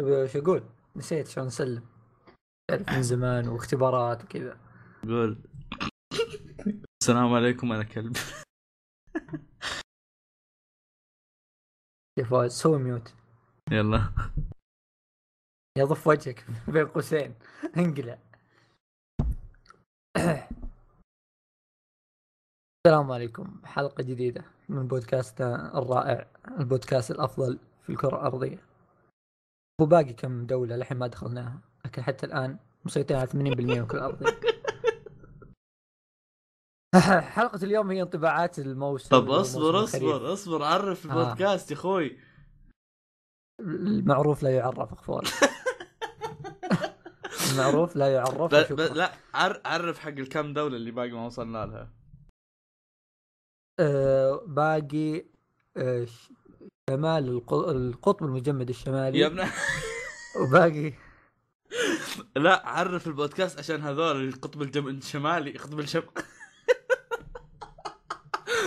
طيب شو أقول؟ نسيت شلون نسلم. تعرف من زمان واختبارات وكذا. قول السلام عليكم أنا كلب. يا فواز سوي ميوت. يلا. يضف وجهك بين قوسين. انقلع. السلام عليكم. حلقة جديدة من بودكاستنا الرائع البودكاست الأفضل في الكرة الأرضية. وباقي كم دولة لحين ما دخلناها لكن حتى الآن مسيطرين على 80% من الكرة الأرضية حلقة اليوم هي انطباعات الموسم طب اصبر. اصبر اصبر عرف آه. البودكاست يا أخوي المعروف لا يعرف أخوان المعروف لا يعرف ب- ب- وشكرا. لا عر- عرف حق الكم دولة اللي باقي ما وصلنا لها آه باقي شمال الق- القطب المجمد الشمالي. يا ابن وباقي. لا عرف البودكاست عشان هذول القطب. الشمالي قطب الشم.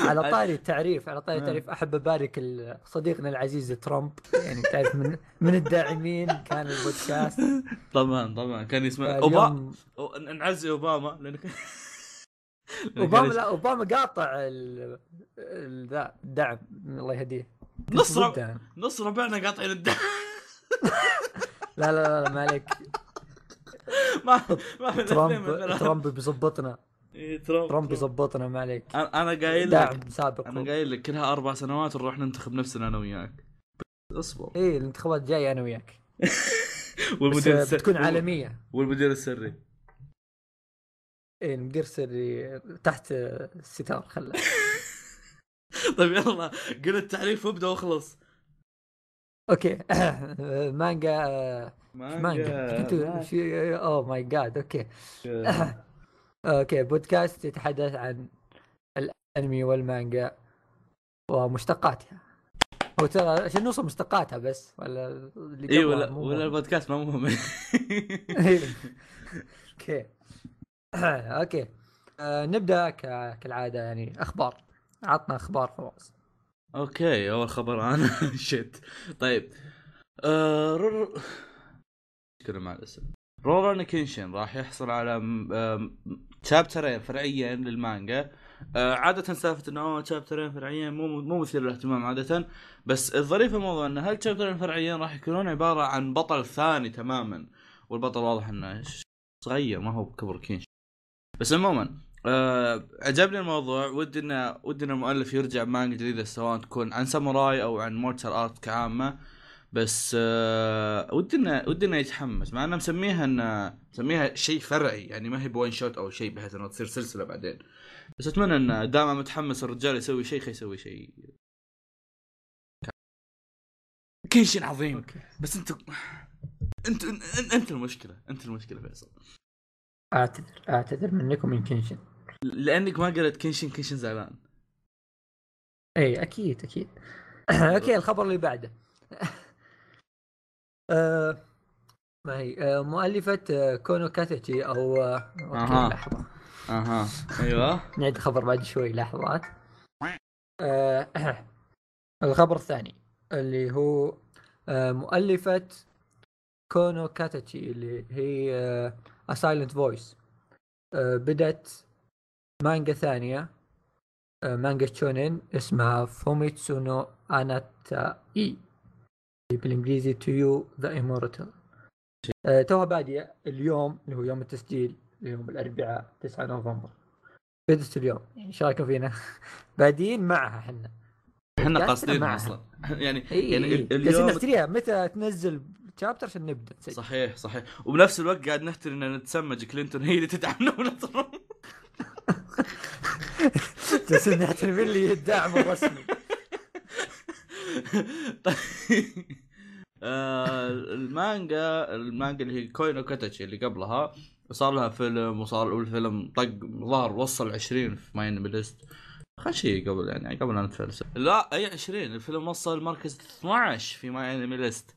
على طاري التعريف على طاري آه. التعريف. أحب أبارك صديقنا العزيز ترامب. يعني تعرف من من الداعمين كان البودكاست. طبعا طبعا. كان اسمه اوباما نعزي أوباما. لأنه أوباما لا أوباما قاطع ذا الدعم. الله يهديه. نص رب-. نص ربعنا قاطعين الدم. لا لا لا, ما عليك ما ما من ترامب. ترامب بيظبطنا. إيه، ترامب ترامب يظبطنا ما عليك أنا قايل لك داعم سابق. أنا قايل لك كلها أربع سنوات نروح ننتخب نفسنا أنا وياك. اصبر. إيه الانتخابات جاية أنا وياك. والمدير السري بتكون عالمية. والمدير السري. إيه المدير السري تحت الستار خله طيب يلا قل التعريف وابدأ واخلص. أوكي. مانجا مانجا في oh my god okay. okay بودكاست يتحدث عن الانمي والمانجا ومشتقاتها. هو ترى عشان نوصل مشتقاتها بس ولا اللي اي ولا ولا. البودكاست ما مهم. إيه. أوكي. أوكي. آه، نبدأ كالعادة يعني أخبار. عطنا أخبار فواز. أوكي أول خبر أنا. shit طيب. آه، رور كذا مع الاسم Rurouni Kenshin راح يحصل على chapterين فرعيين للمانجا. آه، عادة سالفة إنه chapterين فرعيين مو مو مثير للاهتمام عادة. بس الظريف الموضوع ان هال chapterين الفرعيين راح يكونون عبارة عن بطل ثاني تماما؟ والبطل واضح إنه صغير ما هو بكبر Kenshin. بس عموما آه عجبني الموضوع. ودي ان ودي إن المؤلف يرجع بمانجا جديدة سواء تكون عن ساموراي أو عن martial art كعامة. بس ودي انه ودي إنه يتحمس مع إنه مسميها انه مسميها شيء فرعي. يعني ما هي بون one shot أو شيء بحيث إنه تصير سلسلة بعدين. بس أتمنى انه دام متحمس الرجال يسوي شيء خي يسوي شيء. Kenshin عظيم. okay. بس انت انت, أنت المشكلة أنت المشكلة فيصل. اعتذر أعتذر منكم من Kenshin لأنك ما قرأت Kenshin Kenshin زعلان. اي أكيد أكيد. okay الخبر اللي بعده. آه، ما هي؟ آه، مؤلفة آه، كونو كاتيتشي أو آه، okay أها. لحظة. أها. أيوه. نعيد الخبر بعد شوي لحظات. آه، الخبر الثاني اللي هو آه، مؤلفة كوي نو كاتاتشي اللي هي آه، A Silent Voice. آه، بدت مانجا ثانية آه، مانجا شونين اسمها فوميتسو نو اناتا اي بالانجليزي To You The آه، توها بادية اليوم اللي هو يوم التسجيل اليوم الاربعاء 9 نوفمبر. بدت اليوم. يعني إيش رأيكم فينا؟ بادين معها إحنا. إحنا قاصدين. أصلا. يعني اي يعني يعني جالسين اليوم نفتريها متى تنزل شابتر عشان نبدأ. صحيح صحيح. وبنفس الوقت قاعد نفتري إن نتسمج. كلينتون هي اللي تدعمنا ترى جالسين نعترف لي الدعم الرسمي. طيب. آه، المانجا المانجا اللي هي كوي نو كاتاتشي اللي قبلها صار لها فيلم وصار الفيلم طق ظهر وصل 20 في MyAnimeList خل شيء قبل يعني قبل ان نتفلسف. لا أي 20 الفيلم وصل مركز 12 في MyAnimeList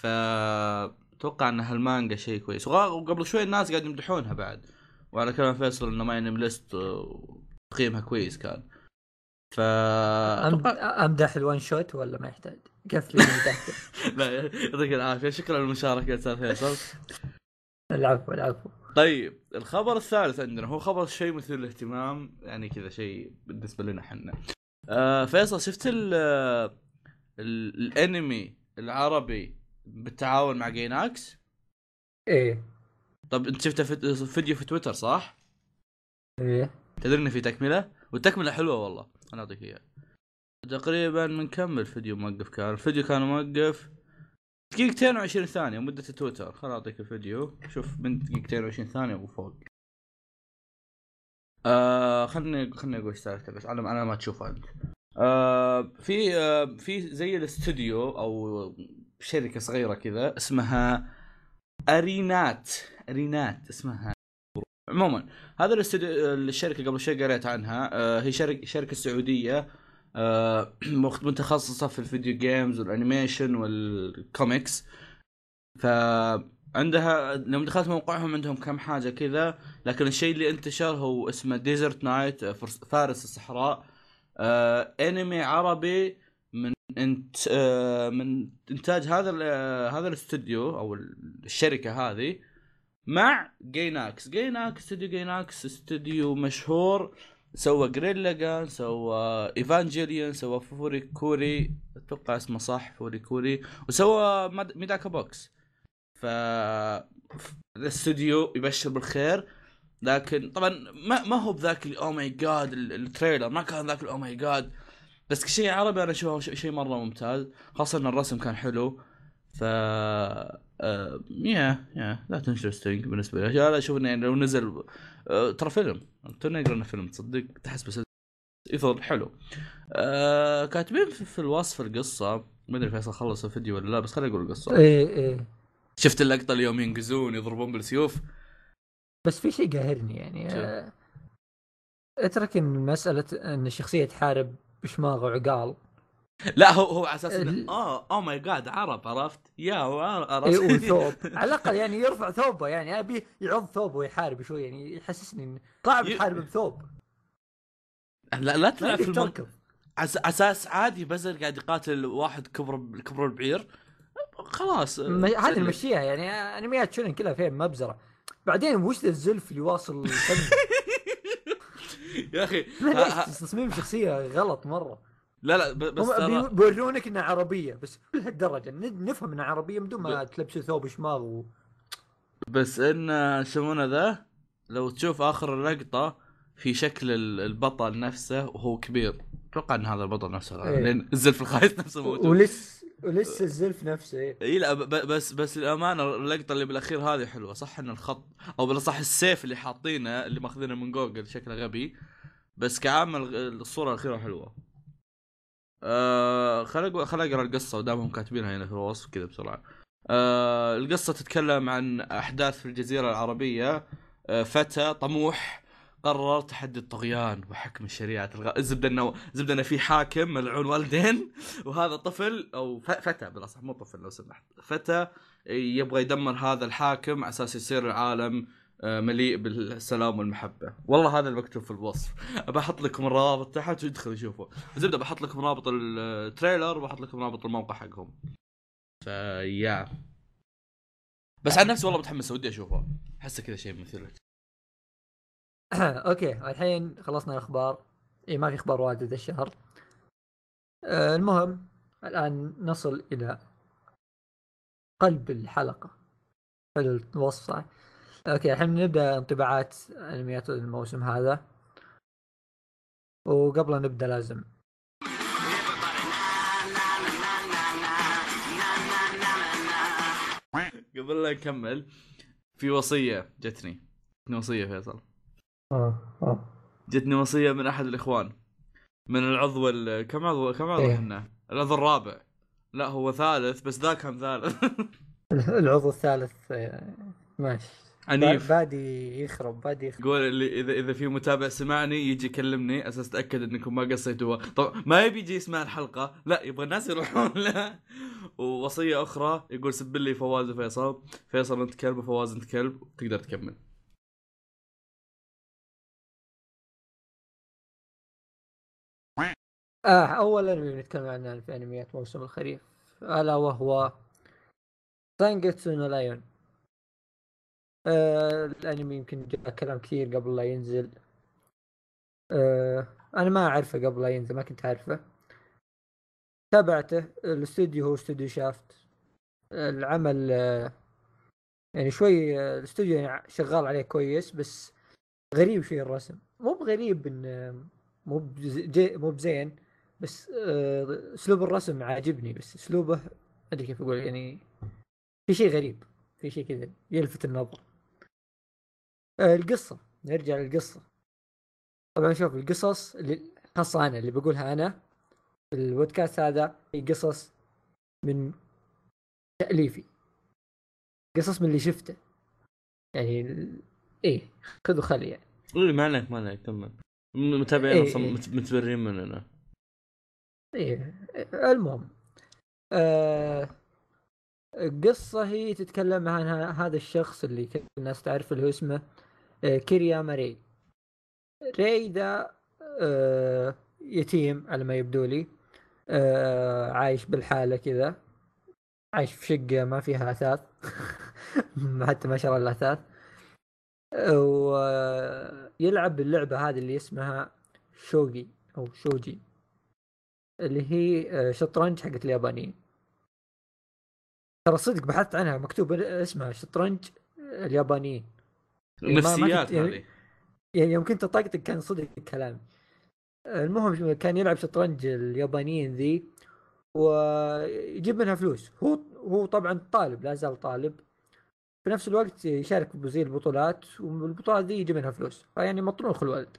ف أتوقع إن هالمانجا شيء كويس. وقبل شوي الناس قاعد يمدحونها بعد. وعلى كلام فيصل إنه MyAnimeList آه، تقييمها كويس كان. ف امدح الوان شوت ولا ما يحتاج؟ تحت لا يعطيك العافية. شكرا للمشاركه أستاذ فيصل. العفو العفو. طيب الخبر الثالث عندنا هو خبر شيء مثير للاهتمام يعني كذا شيء بالنسبة لنا إحنا. آه فيصل شفت ال ال- الأنمي العربي بالتعاون مع جيناكس إيه. طب انت شفته في فيديو في تويتر صح؟ إيه. تدري إنه في تكملة؟ والتكملة حلوة والله. أنا أعطيك إياها. تقريبا من كم الفيديو موقف كان؟ الفيديو كان موقف دقيقتين و20 ثانية مدة تويتر. خل أعطيك الفيديو. شوف من دقيقتين و20 ثانية وفوق. آه خلني خلني أقول سالفته بس على على ما تشوفها أنت. آه في آه في زي الاستوديو أو شركة صغيرة كذا اسمها أرينات. ارينات اسمها. عموما هذا الاستوديو الشركة قبل شوي قريت عنها. آه هي شركة سعودية آه متخصصة في ال video games وال animation وال comics فعندها لما دخلت موقعهم عندهم كم حاجة كذا لكن الشيء اللي انتشر هو اسمه Desert Knight فارس الصحراء. آه انمي عربي من انت آه من إنتاج هذا هذا الاستوديو أو الشركة هذه. مع Gainax Gainax استوديو Gainax استوديو مشهور. سوى جريلا جان سوى Evangelion سوى فوري كوري أتوقع اسمه صح فوري كوري وسوى Medaka Box ف الاستوديو يبشر بالخير. لكن طبعا ما ما هو بذاك اللي oh my god ال trailer. ما كان ذاك ال oh my god بس كشيء عربي أنا أشوفه شيء مرة ممتاز. خاصة إن الرسم كان حلو. ف yeah yeah that's interesting بالنسبة لي. لا أشوف إنه يعني لو نزل آه، ترى فيلم تونا إنه فيلم تصدق تحس بس يفضل حلو. آه كاتبين في, في الوصف القصة ما أدري فيصل خلص الفيديو ولا لا بس خليني أقول القصة. إيه إيه. شفت اللقطة اليوم ينقزون يضربون بالسيوف؟ بس في شيء قاهرني يعني؟ آه، أترك إن مسألة إن الشخصيه تحارب بشماغ وعقال لا هو هو على أساس ال- انه آه أو ماي جاد عرب عرفت؟ يا هو عرب اي وثوب على الأقل يعني يرفع ثوبه يعني أبي يعض ثوبه ويحارب شوي يعني يحسسني انه ي- بتحارب بثوب. لا لا تلعب في يمديك المن... تركض عس... أساس عادي بزر قاعد يقاتل واحد كبر كبر البعير. خلاص هذه سلك. نمشيها يعني أنميات شونن كلها فيها مبزرة. بعدين وش ذا الزلف اللي واصل يا أخي تصميم شخصية غلط مرة. لا لا ب- بس هم بيورونك إنها عربية بس لهالدرجه نفهم إنها عربية بدون ما تلبسوا ثوب شماغ و... بس إن يسمونه ذا؟ لو تشوف آخر اللقطة في شكل ال- البطل نفسه وهو كبير. أتوقع إن هذا البطل نفسه إيه. لأن الزلف الخايس نفسه موجود. ولسه ولسه الزلف نفسه. إيه. إي لا ب- ب- بس بس للامانه اللقطة اللي بالأخير هذه حلوة صح إن الخط أو بالأصح السيف اللي حاطينه اللي ماخذينه من جوجل شكله غبي بس كعامل الصورة الأخيرة حلوة. آه خل خل أقرأ القصة ودامهم كاتبينها هنا في الوصف كذا بسرعة. آه القصة تتكلم عن أحداث في الجزيرة العربية. آه فتى طموح قرر تحدي الطغيان وحكم الشريعة الغ... الزبدة انه زبده انه في حاكم ملعون والدين. وهذا طفل أو ف- فتى بالأصح مو طفل لو سمحت. فتى يبغى يدمر هذا الحاكم على أساس يصير العالم مليء بالسلام والمحبة. والله هذا المكتوب في الوصف. أبى أحط لكم الرابط تحت ويدخل يشوفوا زبدة بحط لكم رابط التريلر وبحط لكم رابط الموقع حقهم. فيا. بس عن نفسي والله متحمس ودي أشوفه. أحسه كذا شيء مثير. okay الحين خلصنا الأخبار. اي ما في أخبار واجد الشهر. آه المهم الآن نصل إلى قلب الحلقة. حلو الوصف صح؟ okay الحين نبدأ انطباعات أنميات الموسم هذا. وقبل أن نبدأ لازم. قبل لا نكمل في وصية جتني. جتني وصية فيصل. آه آه. جتني وصية من أحد الإخوان. من العضو ال- كم عضو كم عضو إيه. إحنا؟ العضو الرابع. لا هو ثالث بس ذا كان ثالث. العضو الثالث آه، ماشي. عنيف. بادي يخرب بادي يخرب. يقول اللي اذا إذا في متابع سمعني يجي يكلمني أساس أتأكد إنكم ما قصيتوا. طبعا ما يبي يجي يسمع الحلقة؟ لا يبغى الناس يروحون له. ووصية أخرى يقول سب لي فواز وفيصل. فيصل أنت كلب وفواز أنت كلب تقدر تكمل. آه اول انمي بنتكلم عنه في أنميات موسم الخريف ألا وهو سانجاتسو نو Lion آه الأنمي يمكن جاء كلام كثير قبل لا ينزل. آه أنا ما أعرفه قبل لا ينزل ما كنت أعرفه. تابعته الاستوديو هو استوديو شافت. العمل آه يعني شوي الاستوديو يعني شغال عليه كويس بس غريب شوي الرسم. مو بغريب إن مو مو بزين بس أسلوب الرسم عاجبني بس أسلوبه أدري كيف أقول يعني في شيء غريب في شيء كذا يلفت النظر. آه، القصة. نرجع للقصة. طبعا شوف القصص اللي خاصة أنا اللي بقولها أنا في البودكاست هذا هي قصص من تأليفي. قصص من اللي شفته. يعني إيه خذ وخلي يعني. قول ما عليك ما عليك كمل. متابعين إيه أصلا إيه. مت- متبرين مننا. إيه المهم آه القصة هي تتكلم عن هذا الشخص اللي كل الناس تعرف اللي هو اسمه كيرياما ري ري ذا آه يتيم على ما يبدو لي. آه عايش بالحالة كذا. عايش في شقة ما فيها أثاث. حتى ما شرى الأثاث ويلعب باللعبة هذه اللي اسمها شوجي أو شوجي اللي هي آه، شطرنج حقت اليابانيين. ترى صدق بحثت عنها مكتوب اسمها شطرنج اليابانيين. يعني ما- ما نفسيات كنت- يعني- هذه. يعني يوم كنت اطقطق كان صدق الكلام. المهم كان يلعب شطرنج اليابانيين ذي ويجيب منها فلوس. هو هو طبعا طالب لا زال طالب. في نفس الوقت يشارك بزي البطولات والبطولات ذي يجيب منها فلوس. فيعني مطروخ الولد.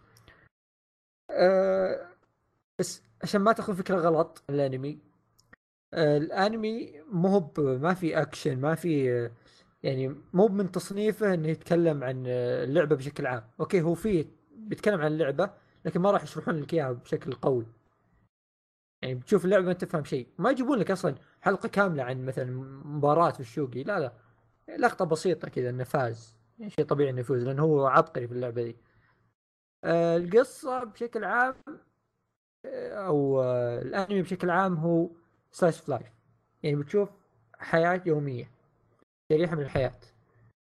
أه بس عشان ما تاخذ فكرة غلط الانمي. آه، الانمي مو ما في اكشن ما في يعني مو من تصنيفه إنه يتكلم عن اللعبة بشكل عام. okay هو فيه بيتكلم عن اللعبة لكن ما راح يشرحون لك إياها بشكل قوي. يعني بتشوف اللعبة ما تفهم شيء. ما يجيبون لك أصلا حلقة كاملة عن مثلا مباراة في الشوجي لا لا. لقطة بسيطة كذا إنه فاز. يعني شيء طبيعي إنه يفوز لأنه هو عبقري في اللعبة دي آه، القصة بشكل عام آه، أو آه، الأنمي بشكل عام هو slice of life. يعني بتشوف حياة يومية. شريحة من الحياة.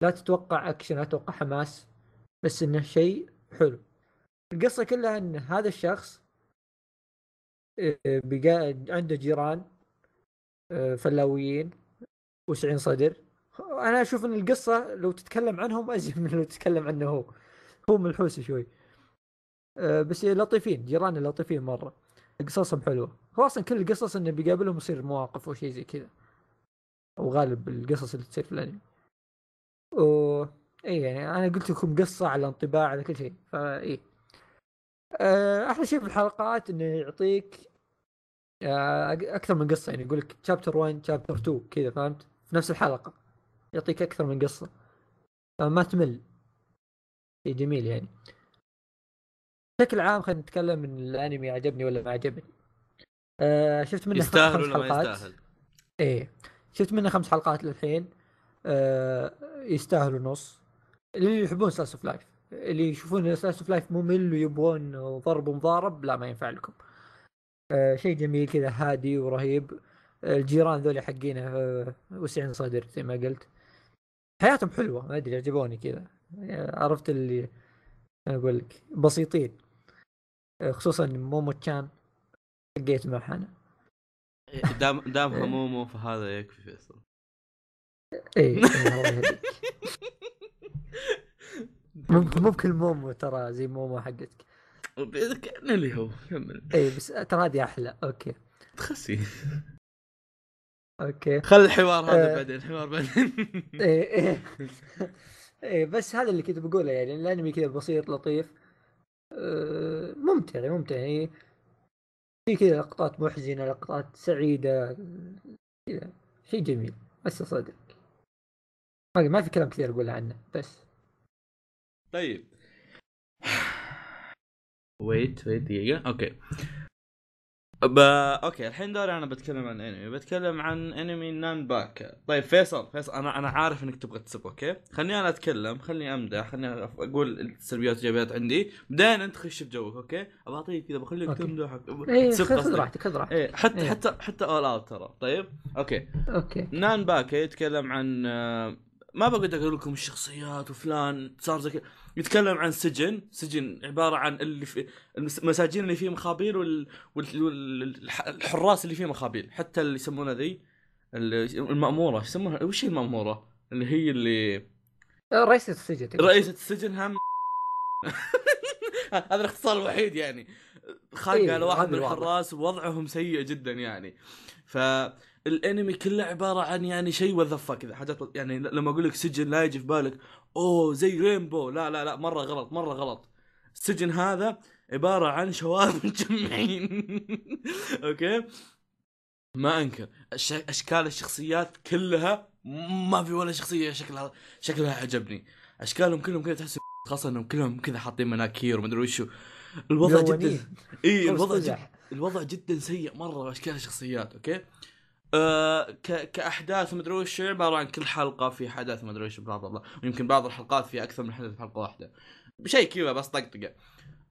لا تتوقع أكشن لا تتوقع حماس بس إنه شيء حلو. القصة كلها إن هذا الشخص آه، عنده جيران آه، فلاويين وسعين صدر. أنا أشوف إن القصة لو تتكلم عنهم أزين من لو تتكلم عنه هو. هو ملحوس شوي. آه، بس لطيفين جيران لطيفين مرة. قصصهم حلوة. أصلا كل القصص إنه بيقابلهم يصير مواقف أو شيء زي كذا. أو غالب القصص اللي تصير في الأنمي. و اي يعني أنا قلت لكم قصة على انطباع على كل شيء فاي آه، أحلى شيء في الحلقات إنه يعطيك آه، أكثر من قصة يعني يقول لك شابتر 1 شابتر 2 كذا فهمت؟ في نفس الحلقة. يعطيك أكثر من قصة. فما تمل. شيء جميل يعني. بشكل عام خلينا نتكلم من الأنمي عجبني ولا ما عجبني. آه شفت منه يستاهل ولا ما يستاهل؟ إيه. شفت منه خمس حلقات للحين آه يستاهل للناس اللي يحبون slice of life اللي يشوفون slice of life ممل ويبغون ضرب ومضارب لا ما ينفع لكم. آه شيء جميل كذا هادي ورهيب. الجيران ذولي حقينه آه وسعين صدر زي ما قلت. حياتهم حلوة ما أدري عجبوني كذا. آه، عرفت اللي أقول لك بسيطين. آه، خصوصا مومو تشان لقيت معه أنا دام دام إيه. همومه فهذا يكفي فيصل إيه إيه، مو بكل مومو ترى زي مومو حقتك. كان اللي هو كمل. إيه بس ترى هذه أحلى. okay. تخسي. okay. خل الحوار هذا آه. بعدين الحوار بعدين. إيه إيه. إيه بس هذا اللي كنت بقوله يعني الأنمي كذا بسيط لطيف. آه، ممتع ممتع يعني في كذا لقطات محزنة لقطات سعيدة كذا. شيء جميل بس صدق. ما في كلام كثير أقول عنه بس. طيب. wait wait دقيقة. okay ب... okay الحين دوري أنا بتكلم عن انمي بتكلم عن انمي نان باكا طيب فيصل فيصل أنا أنا عارف إنك تبغى تسب okay؟ خليني أنا أتكلم خليني أمدح خليني أقول السلبيات والإيجابيات عندي. بعدين أنت خش بجوك okay؟ أبغى أعطيك كذا بخليك أوكي. تمدح. اي تسب خذ. راحتك خذ راحتك. إيه حتى إيه. حتى حتى All Out ترى. طيب؟ okay. okay. نان باكا يتكلم عن آه، ما بقدر أقول لكم الشخصيات وفلان صار زي كذا. يتكلم عن سجن سجن عبارة عن اللي في المس- المساجين اللي فيه مخابيل وال... وال... والحراس اللي فيه مخابيل حتى اللي يسمونها ذي المأمورة يسمونها وش هي المأمورة؟ اللي هي اللي رئيسة السجن رئيسة السجن هم هذا الاختصار الوحيد يعني خلق إيه، على واحد من. الحراس ووضعهم سيء جدا يعني فالانمي كله عبارة عن يعني شيء وذفة كذا حاجات يعني لما أقول لك سجن لا يجي في بالك أوه زي رينبو لا لا لا مرة غلط مرة غلط. السجن هذا عبارة عن شوارب مجمعين أوكي؟ ما أنكر. أشكال الشخصيات كلها ما في ولا شخصية شكلها شكلها عجبني. أشكالهم كلهم كذا تحس خاصة إنهم كلهم كذا حاطين مناكير ومدري وشو. الوضع جدا. إي الوضع جدا. الوضع جدا سيء مرة أشكال الشخصيات. okay؟ آه ك... كأحداث مدري وش عبارة عن كل حلقة في حدث مدري وش blah blah blah ويمكن بعض الحلقات فيها أكثر من حدث في حلقة واحدة. شيء كذا بس طقطقة.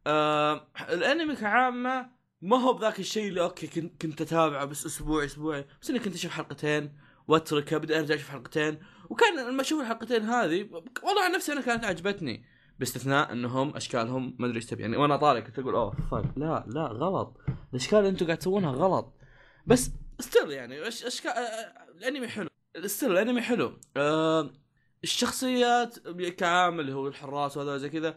آه الأنمي كعامة ما هو بذاك الشيء اللي okay كنت أتابعه بس أسبوع اسبوعي بس إني كنت أشوف حلقتين واتركها بدي أرجع أشوف حلقتين. وكان لما أشوف الحلقتين هذه والله عن نفسي أنا كانت عجبتني باستثناء إنهم أشكالهم ما أدري إيش تبي. يعني وأنا طالع كنت أقول oh fuck لا لا غلط. الأشكال اللي أنتم قاعد تسوونها غلط. بس style يعني أش- اشكال الأنمي حلو. style الأنمي حلو. الشخصيات كعامل هو الحراس وهذا زي كذا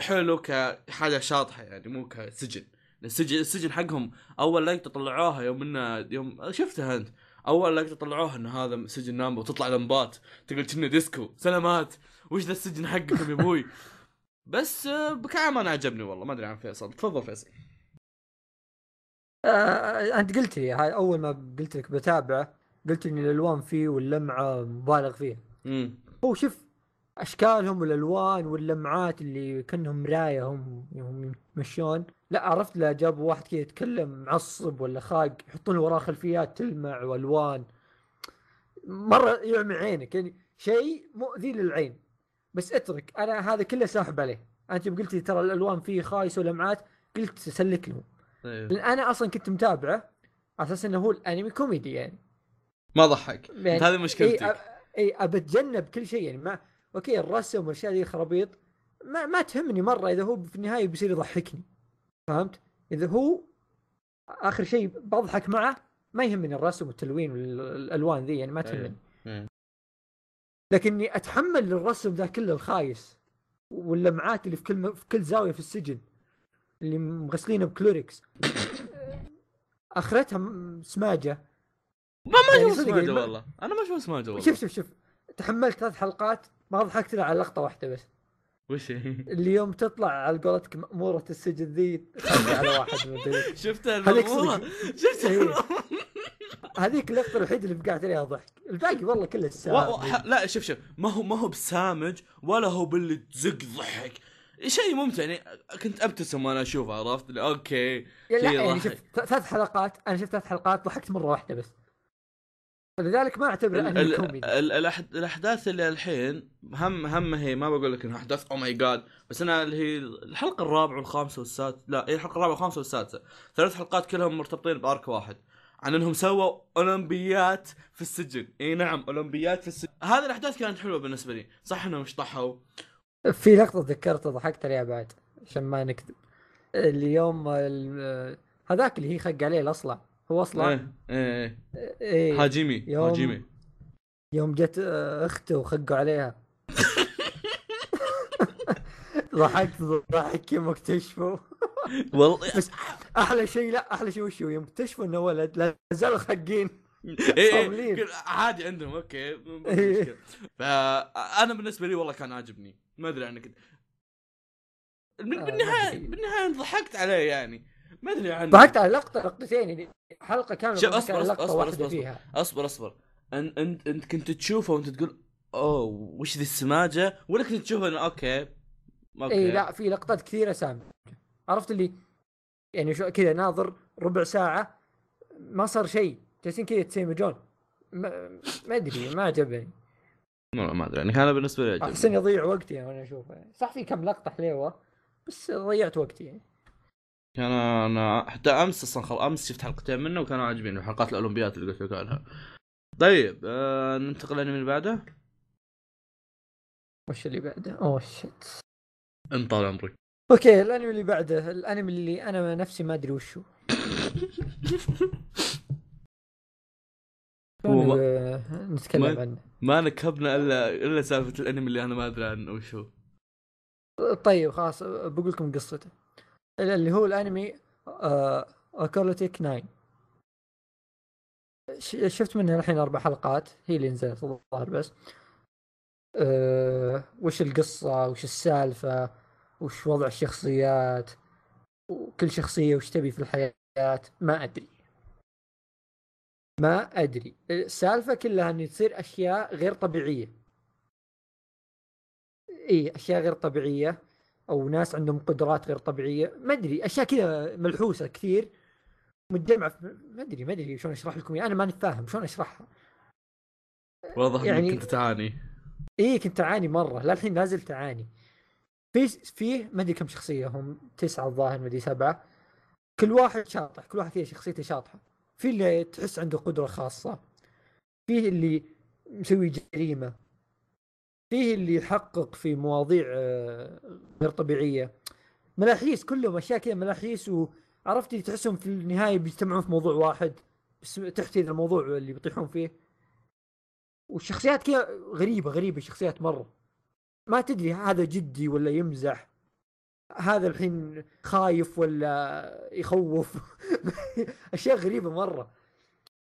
حلو كحاجه شاطحة يعني مو كسجن. السجن السجن حقهم أول لقطة طلعوها يوم إنه يوم شفتها أنت؟ أول لقطة طلعوها ان هذا سجن نامبو وتطلع لمبات تقول كنا ديسكو. سلامات وش ذا السجن حقكم يا أبوي؟ بس كعام أنا عجبني والله ما أدري عن فيصل. تفضل فيصل. آه أنت قلت لي هاي أول ما قلت لك بتابعه قلت إن الألوان فيه واللمعة مبالغ فيها. امم هو شوف أشكالهم والألوان واللمعات اللي كأنهم مرايه هم يمشون. لا عرفت لا جابوا واحد كذا يتكلم معصب ولا خاق يحطون وراه خلفيات تلمع وألوان. مرة يعمي عينك يعني شيء مؤذي للعين. بس اترك أنا هذا كله ساحب عليه. أنت قلت لي ترى الألوان فيه خايسه ولمعات قلت سلك لهم. أيوه. لأن أنا أصلا كنت متابعه على أساس إنه هو الأنمي كوميدي يعني ما ضحك يعني هذه مشكلتك إي إي ابى اتجنب كل شيء يعني ما okay الرسم والأشياء ذي خرابيط ما ما تهمني مرة إذا هو في النهاية بيصير يضحكني فهمت؟ إذا هو آخر شيء بضحك معه ما يهمني الرسم والتلوين والألوان ذي يعني ما أيوه. تهمني أيوه. لكني أتحمل الرسم ذا كله الخايس واللمعات اللي في كل م... في كل زاوية في السجن اللي مغسلينه بكلوريكس. أخرتها سماجة. ما ما يعني أشوف سماجة ما- والله. أنا ما أشوف سماجة والله. شوف شوف شوف. تحملت ثلاث حلقات ما ضحكت إلا على لقطة واحدة بس. وش هي؟ اللي يوم تطلع على قولتك مأمورة السجن ذي على واحد من. شفتها المأمورة. شفتها إيه. هذيك اللقطة الوحيدة اللي بقعت عليها ضحك. الباقي والله كله و... و... الساعة ح... لا شوف شوف. ما هو ما هو بسامج ولا هو باللي تزق ضحك. شيء ممتع يعني كنت أبتسم وأنا اشوفه عرفت؟ okay يعني يعني ث- ثلاث حلقات أنا شفت ثلاث حلقات ضحكت مرة واحدة بس. فلذلك ما أعتبره ال... أنمي. كوميدي. ال... الأحداث اللي الحين هم هم هي ما بقول لك إنها أحداث oh my god بس أنا اللي هي الحلقة الرابعة والخامسة والسادسه لا هي الحلقة الرابعة والخامسة والسادسة. ثلاث حلقات كلهم مرتبطين بأرك واحد عن إنهم سووا أولمبيات في السجن. إي نعم أولمبيات في السجن. هذه الأحداث كانت حلوة بالنسبة لي. صح إنهم اشطحوا في لقطة تذكرتها ضحكت عليها بعد عشان ما نكذب. اليوم ال- هذاك اللي هي خق عليه الأصلع هو أصلع؟ إيه إيه إيه. هاجيمي يوم- هاجيمي يوم جت آه، أخته وخقوا عليها. ضحكت ضحك يوم اكتشفوا. والله. بس أحلى شيء لا أحلى شيء وش هو؟ يوم اكتشفوا إنه ولد لا زالوا خقين. إيه صاملين. إيه عادي عندهم أوكي مو إيه. مشكله فانا بالنسبة لي والله كان عاجبني. ما أدري عنك بال- آه، بالنهايه. بالنهاية ضحكت عليه يعني. ما أدري عنك ضحكت على لقطه لقطتين يعني حلقة كاملة شوف، أصبر، أصبر، أصبر، أصبر، أصبر. فيها. أصبر أصبر انت انت أنت كنت تشوفه وأنت تقول oh وش ذي السماجة؟ ولا كنت تشوفه إنه okay okay. إي لا في لقطات كثيرة سامجه عرفت اللي يعني شو كذا ناظر ربع ساعة ما صار شيء. جالسين كذا يتسيمجون. ما أدري ما عجبني. ما ما أدري يعني كان بالنسبة لي. أحسن يضيع وقتي يعني وأنا أشوفه. صح في كم لقطة حليوة بس ضيعت وقتي يعني. كان أنا حتى أمس أصلا خل... أمس شفت حلقتين منه وكانوا عاجبيني حلقات الاولمبيات اللي قلت لك عنها. طيب آه ننتقل للانمي اللي بعده. وش اللي بعده؟ أوه شت انت طال عمرك أوكي الأنمي اللي بعده الأنمي اللي أنا نفسي ما أدري وشو. هو ما- آه، نتكلم ما- عنه؟ ما نكبنا الا إلا سالفة الأنمي اللي أنا ما أدري عنه وشو طيب خلاص بقول لكم قصته. اللي هو الأنمي اكولوتيك 9 ش- شفت منها الحين أربع حلقات هي اللي نزلت الظاهر بس. أه وش القصة وش السالفة وش وضع الشخصيات وكل شخصية وش تبي في الحياة ما أدري. ما أدري. السالفة كلها إن تصير أشياء غير طبيعية. إي أشياء غير طبيعية أو ناس عندهم قدرات غير طبيعية. ما أدري أشياء كذا ملحوسة كثير. متجمعه في- ما أدري ما أدري شلون أشرح لكم أنا ماني فاهم شلون أشرحها. واضح يعني- انك كنت تعاني. إي كنت أعاني مرة. للحين لا زلت أعاني. في فيه ما أدري كم شخصية هم تسعة الظاهر ما أدري سبعة. كل واحد شاطح كل واحد كذا شخصيته شاطحة. في اللي تحس عنده قدرة خاصة. فيه اللي مسوي جريمة. فيه اللي يحقق في مواضيع آه، غير طبيعية. ملاحيس كلهم أشياء كذا ملاحيس وعرفت اللي تحسهم في النهاية بيجتمعون في موضوع واحد بس تحت الموضوع اللي بيطيحون فيه. والشخصيات كذا غريبة غريبة الشخصيات مرة. ما تدري هذا جدي ولا يمزح. هذا الحين خايف ولا يخوف؟ أشياء غريبة مرة.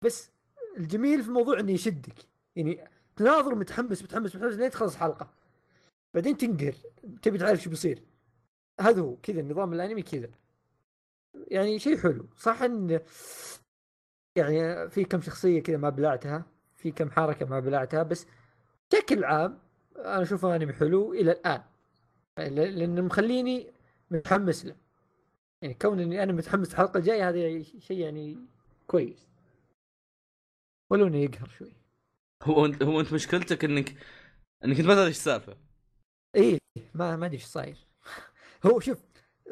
بس الجميل في الموضوع إنه يشدك. يعني تناظر متحمس متحمس متحمس لين تخلص حلقه بعدين تنقهر تبي تعرف شو بيصير. هذا هو. كذا النظام الأنمي كذا. يعني شيء حلو. صح إن يعني في كم شخصية كذا ما بلعتها. في كم حركة ما بلعتها. بس بشكل عام أنا اشوفه أنمي حلو إلى الآن. لأنه مخليني متحمس له. يعني كون إني أنا متحمس الحلقة الجاية هذا شيء يعني كويس. ولو إنه يقهر شوي. هو انت هو أنت مشكلتك انك إنك انت ما تدري إيش السالفة. إيه ما ما أدري إيش صاير. هو شوف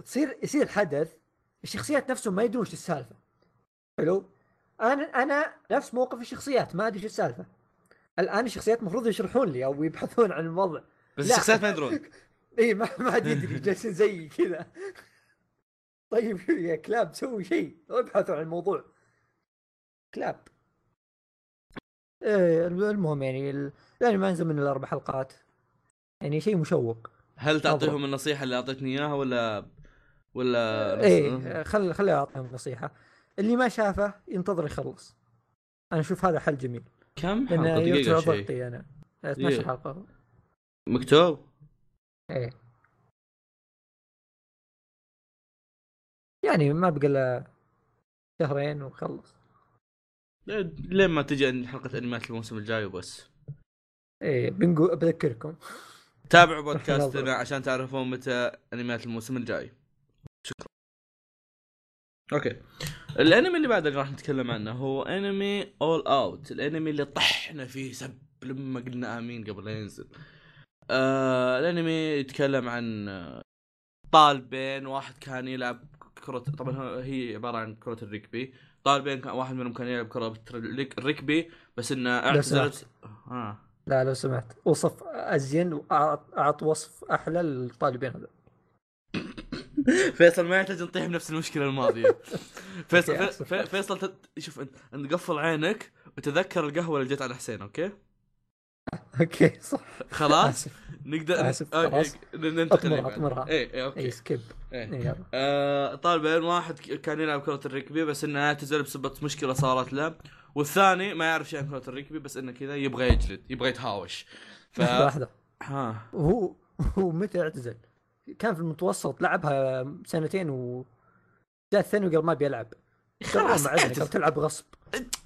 تصير يصير الحدث الشخصيات نفسهم ما يدرون إيش السالفة. حلو؟ أنا أنا نفس موقف الشخصيات ما أدري إيش السالفة. الآن الشخصيات المفروض يشرحون لي أو يبحثون عن الوضع. بس. الشخصيات ما يدرون. اي ما ما حد يدري جالسين زي كذا. طيب يا كلاب سوي شيء. ابحثوا عن الموضوع. كلاب. إيه المهم يعني يعني ما نزل من الأربع حلقات. يعني شيء مشوق. هل تعطيهم النصيحة اللي أعطيتني إياها ولا ولا إيه خل خلي أعطيهم نصيحة. اللي ما شافه ينتظر يخلص. أنا أشوف هذا حل جميل. كم حلقة؟ دقيقة شيء أنا. 12 إيه. حلقة. مكتوب؟ إيه. يعني ما بقى إلا شهرين وخلص. لين ما تجي حلقة انميات الموسم الجاي وبس. إيه بنقول بذكركم. تابعوا بودكاستنا. عشان تعرفون متى أنميات الموسم الجاي. شكرا. okay. الأنمي اللي بعده اللي راح نتكلم عنه هو أنمي All Out الأنمي اللي طحنا فيه سب لما قلنا آمين قبل لا ينزل. آه الانمي يتكلم عن آه، طالبين واحد كان يلعب كرة طبعا هي عبارة عن كرة الركبي. طالبين كان واحد منهم كان يلعب كرة الرك- الركبي بس إنه اعتزلت آه. لا لو سمحت. وصف أزين واعط وصف أحلى للطالبين هذا. فيصل ما يحتاج نطيح بنفس المشكلة الماضية. فيصل فيصل. شوف انت قفل عينك وتذكر القهوة اللي جت على حسين okay؟ okay صح خلاص آسف نقدر آه، خلاص. ننتقل أطمرها. بعده. إيه إيه اي okay skip إيه. إيه، آه طالبين واحد كان يلعب كرة الركبي بس إنه اعتزل بسبب مشكلة صارت له والثاني ما يعرف شيء عن كرة الركبي بس إنه كذا يبغى يجلد يبغى يتهاوش ف لحظة لحظه ها وهو هو متى اعتزل؟ كان في المتوسط لعبها سنتين و جاء الثاني وقال ما بيلعب خلاص قال. قال تلعب غصب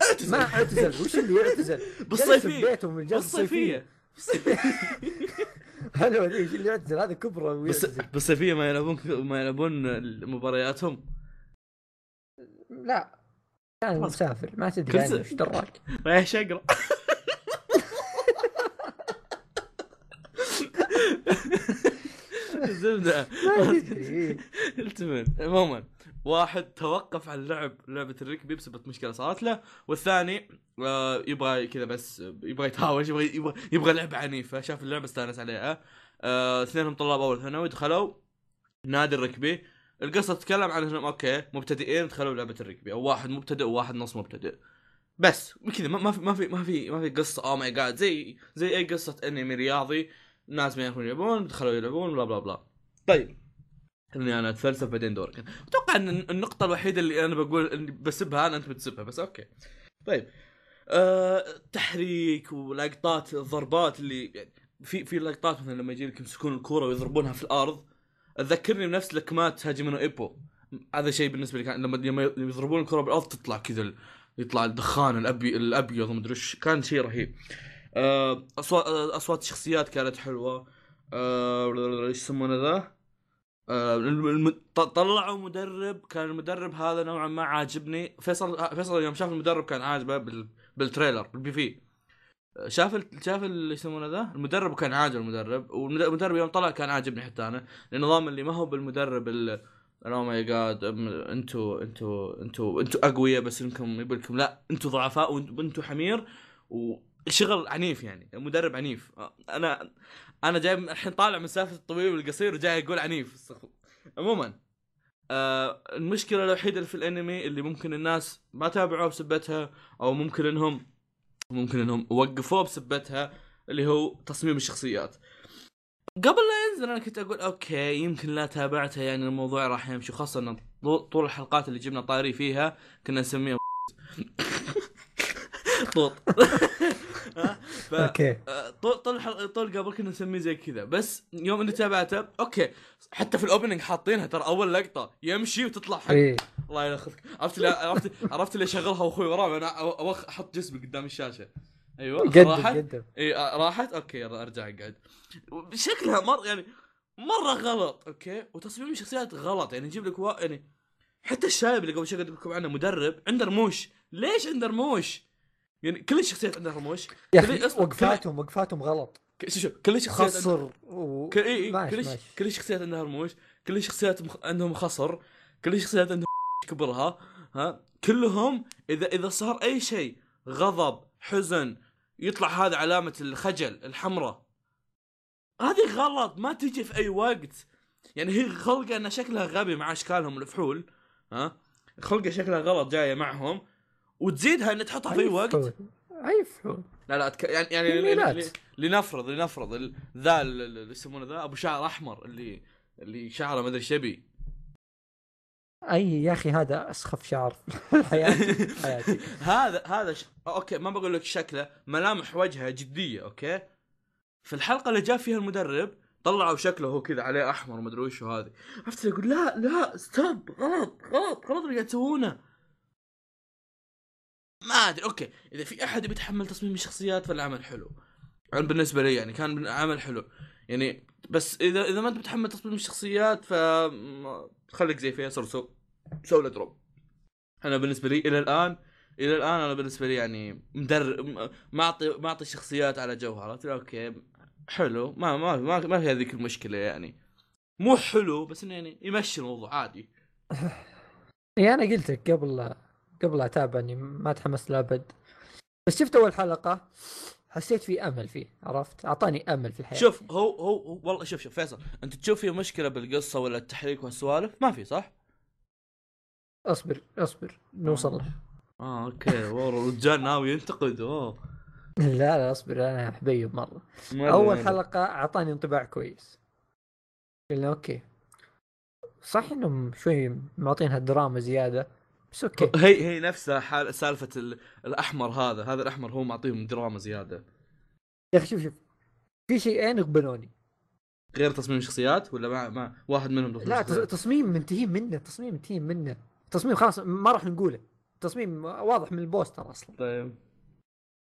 اعتزل. ما اعتزل. وش اللي يعتزل؟ في بيتهم الجلسه الصيفيه بالصيفية. هلو ذي إيش اللي يعتزل؟ هذا ويعتزل. بالصيفية ما يلعبون ما يلعبون مبارياتهم؟ لا. كان. مسافر. ما تدري إيش دراك؟ رايح ما تدري. التمن. عموما. واحد توقف عن لعب لعبة الركبي بسبب مشكلة صارت له والثاني آه يبغى كذا بس يبغى يتهاوش يبغى يبغى, يبغى لعبة عنيفة شاف اللعبة استانس عليها. آه اثنينهم طلاب أول ثانوي دخلوا نادي الركبي. القصة تتكلم عن إنهم أوكي مبتدئين دخلوا لعبة الركبي أو واحد مبتدئ وواحد نص مبتدئ. بس كذا ما في ما في ما في ما في قصة oh my god زي زي أي قصة أنمي رياضي ناس ما يعرفون يلعبون دخلوا يلعبون blah blah blah. طيب. إني أنا أتفلسف بعدين دورك. أتوقع إن النقطة الوحيدة اللي أنا بقول إني بسبها أنا أنت بتسبها بس okay. طيب. آه تحريك ولقطات الضربات اللي يعني في في لقطات مثلا لما يجي لك يمسكون الكورة ويضربونها في الأرض. تذكرني بنفس لكمات هاجمينو إيبو. هذا شيء بالنسبة لي كان لما يضربون الكره بالأرض تطلع كذا يطلع الدخان الأبي الأبيض ومدري إيش. كان شيء رهيب. آه، أصوات أصوات الشخصيات كانت حلوة. آه، إيش يسمونه ذا آه، الم- الم- ط- طلعوا مدرب كان المدرب هذا نوعا ما عاجبني. فيصل فيصل يوم شاف المدرب كان عاجبه بال بال trailer بال PV شاف. شاف اللي يسمونه ذا؟ المدرب كان عاجب المدرب والمدرب يوم طلع كان عاجبني حتى أنا النظام اللي ما هو بالمدرب ال أو ماي جاد أنتوا أنتوا أنتوا أنتوا أقوياء بس إنكم يقول لكم لا أنتوا ضعفاء وانتوا حمير وشغل عنيف يعني مدرب عنيف. أنا أنا جاي الحين طالع من سالفة الطويل والقصير وجاي أقول عنيف. عموما آه المشكلة الوحيدة في الأنمي اللي ممكن الناس ما تابعوها بسبتها أو ممكن انهم ممكن إنهم وقفوه بسبتها اللي هو تصميم الشخصيات. قبل لا ينزل أنا كنت أقول okay يمكن لا تابعته يعني الموضوع راح يمشي. خاصة إن طول الحلقات اللي جبنا طاري فيها كنا نسميها طوط؟ ف... okay. طول طول طول قبل كنا نسميه زي كذا. بس يوم اني تابعته okay. حتى في ال opening حاطينها ترى أول لقطة يمشي وتطلع حق إيه. الله ياخذك. عرفت اللي عرفت عرفت اللي اشغلها وأخوي وراي وأنا أوخ- أحط جسمي قدام الشاشة. أيوه قدم راحت. قدم اي راحت. okay يلا أرجع اقعد شكلها مر يعني مرة غلط okay. وتصميم الشخصيات غلط. يعني يجيب لك وا... يعني حتى الشايب اللي قبل شوي قلت لكم عنه مدرب عنده رموش ليش عنده رموش؟ يعني كل الشخصيات عندها رموش. يا أخي وقفاتهم وقفاتهم غلط. شوف شوف كل الشخصيات خصر و... كل إي ماشي كل ماشي. كل الشخصيات عندها رموش كل الشخصيات مخ... عندهم خصر كل الشخصيات عندهم كبرها ها؟ كلهم اذا إذا صار أي شيء غضب حزن يطلع هذا علامة الخجل الحمراء. هذه غلط ما تجي في أي وقت. يعني هي خلقة ان شكلها غبي مع أشكالهم الفحول ها؟ خلقة شكلها غلط جاية معهم. وتزيدها ان تحطها في أي وقت. فحول. أي فحول لا لا أتك... يعني يعني. ل- لنفرض لنفرض ال- ذا ال- ال- اللي يسمونه ذا أبو شعر أحمر اللي اللي شعره ما أدري إيش يبي. أي يا أخي هذا أسخف شعر في حياتي. حياتي. هذا هذا ش... okay ما بقول لك شكله ملامح وجهه جدية okay؟ في الحلقة اللي جاء فيها المدرب طلعوا شكله هو كذا عليه أحمر وما أدري وش هذه عرفت يقول لا لا stop غلط غلط غلط اللي قاعد تسوونه ما أدري okay. إذا في أحد بيتحمل تصميم الشخصيات فالعمل حلو. أنا بالنسبة لي يعني كان عمل حلو. يعني بس إذا إذا ما أنت بتحمل تصميم الشخصيات ف خليك زي فيصل سو له drop أنا بالنسبة لي إلى الآن إلى الآن أنا بالنسبة لي يعني مدر م- معطي معطي الشخصيات على جوها عرفت okay حلو. ما ما ما, ما في هذيك المشكلة يعني. مو حلو بس إنه يعني يمشي الموضوع عادي. اي أنا قلت لك قبل قبل اتابع اني ما تحمست له أبد. بس شفت أول حلقة حسيت في أمل فيه عرفت؟ أعطاني أمل في الحياة. شوف هو هو هو- والله شوف شوف فيصل أنت تشوف في مشكلة بالقصة ولا التحريك والسوالف؟ ما في صح؟ أصبر أصبر نوصل له. آه okay والله الرجال ناوي ينتقد أوه. لا لا أصبر أنا حبيب مرة. مرة- أول مرة. حلقة أعطاني انطباع كويس. قلنا okay. صح إنهم شوي معطينها دراما زيادة؟ بس okay. هي هي نفسها حال سالفة ال- الأحمر هذا. هذا الأحمر هو معطيهم دراما زيادة. يا أخي شوف شوف. في شيئين غبنوني غير تصميم الشخصيات ولا ما, ما واحد منهم لا؟ تصميم منتهين منه تصميم منتهين منه. تصميم خلاص ما راح نقوله. تصميم واضح من ال poster أصلا. طيب.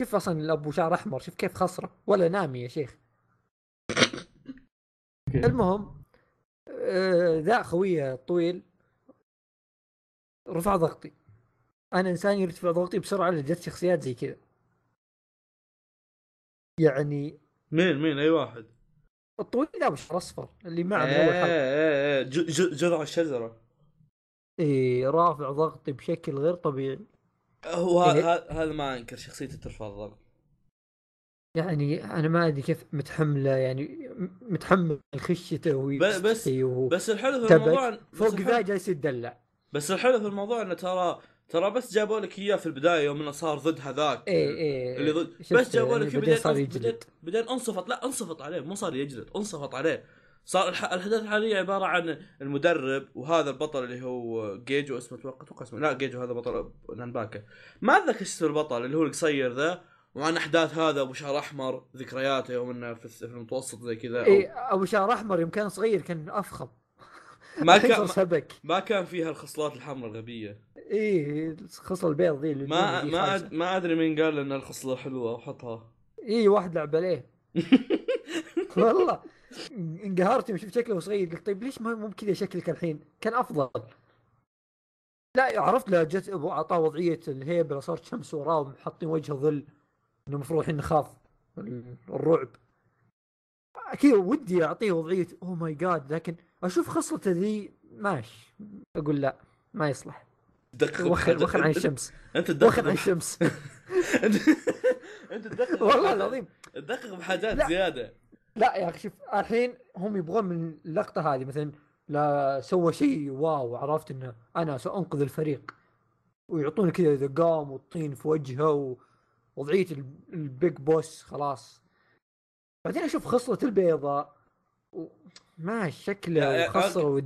شوف أصلا الأبو شعر أحمر شوف كيف خصره ولا نامي يا شيخ. المهم آه، ذا خويه طويل رفع ضغطي. أنا إنسان يرتفع ضغطي بسرعة اذا جت شخصيات زي كذا. يعني مين مين؟ أي واحد؟ الطويل ذا بشعر اصفر اللي معه إيه أول حلقة. إيه إيه جذع الشجرة. إيه رافع ضغطي بشكل غير طبيعي. هو إيه. هذا ما أنكر شخصيته ترفع الضغط. يعني أنا ما أدري كيف متحملة يعني متحمل خشته وهو بس- وهو بس الحلو في. الموضوع بس فوق ذا جالس يتدلع. بس الحلو في الموضوع إنه ترى ترى بس جابوا لك إياه في البداية يوم إنه صار ضد هذاك. إيه إيه. اللي ضد بس جابوا يعني لك بعدين بعدين صار يجلد. بعدين انصفط. لا انصفط عليه مو صار يجلد انصفط عليه. صار الح... الأحداث الحالية عبارة عن المدرب وهذا البطل اللي هو جيجو اسمه أتوقع أتوقع اسمه لا جيجو هذا بطل نانباكا. ما اتذكر اسم البطل اللي هو القصير ذا وعن أحداث هذا أبو شعر أحمر ذكرياته يوم إنه في المتوسط زي كذا. أو- إيه أبو شعر أحمر يوم كان صغير كان أفخم. ما كان سبك. ما كان فيها الخصلات الحمراء الغبية. إيه الخصلة البيض ذي اللي ما ما. أد... ما أدري مين قال إن الخصلة حلوة وحطها. إيه واحد لعب عليه. والله. انقهرت يوم شفت شكله صغير قلت طيب ليش ما مو كذا شكلك الحين؟ كان أفضل. لا عرفت له جت أعطاه وضعية الهيبه صارت شمس وراه ومحطين وجهه ظل إنه المفروض الحين نخاف ال- الرعب. كذا ودي أعطيه وضعية اوه ماي جاد لكن أشوف خصلته ذي ماشي أقول لا ما يصلح. تدقق وخر وخر عن الشمس. أنت تدقق وخر عن الشمس. أنت تدقق والله العظيم. تدقق بحاجات لا. زيادة. لا يا أخي شوف الحين هم يبغون من اللقطة هذه مثلا لا سوى شيء wow عرفت إنه أنا سأنقذ الفريق. ويعطون كذا إذا قام والطين في وجهه ووضعيه ال- ال big boss خلاص. بعدين أشوف خصلة البيضاء. و- ما شكله ود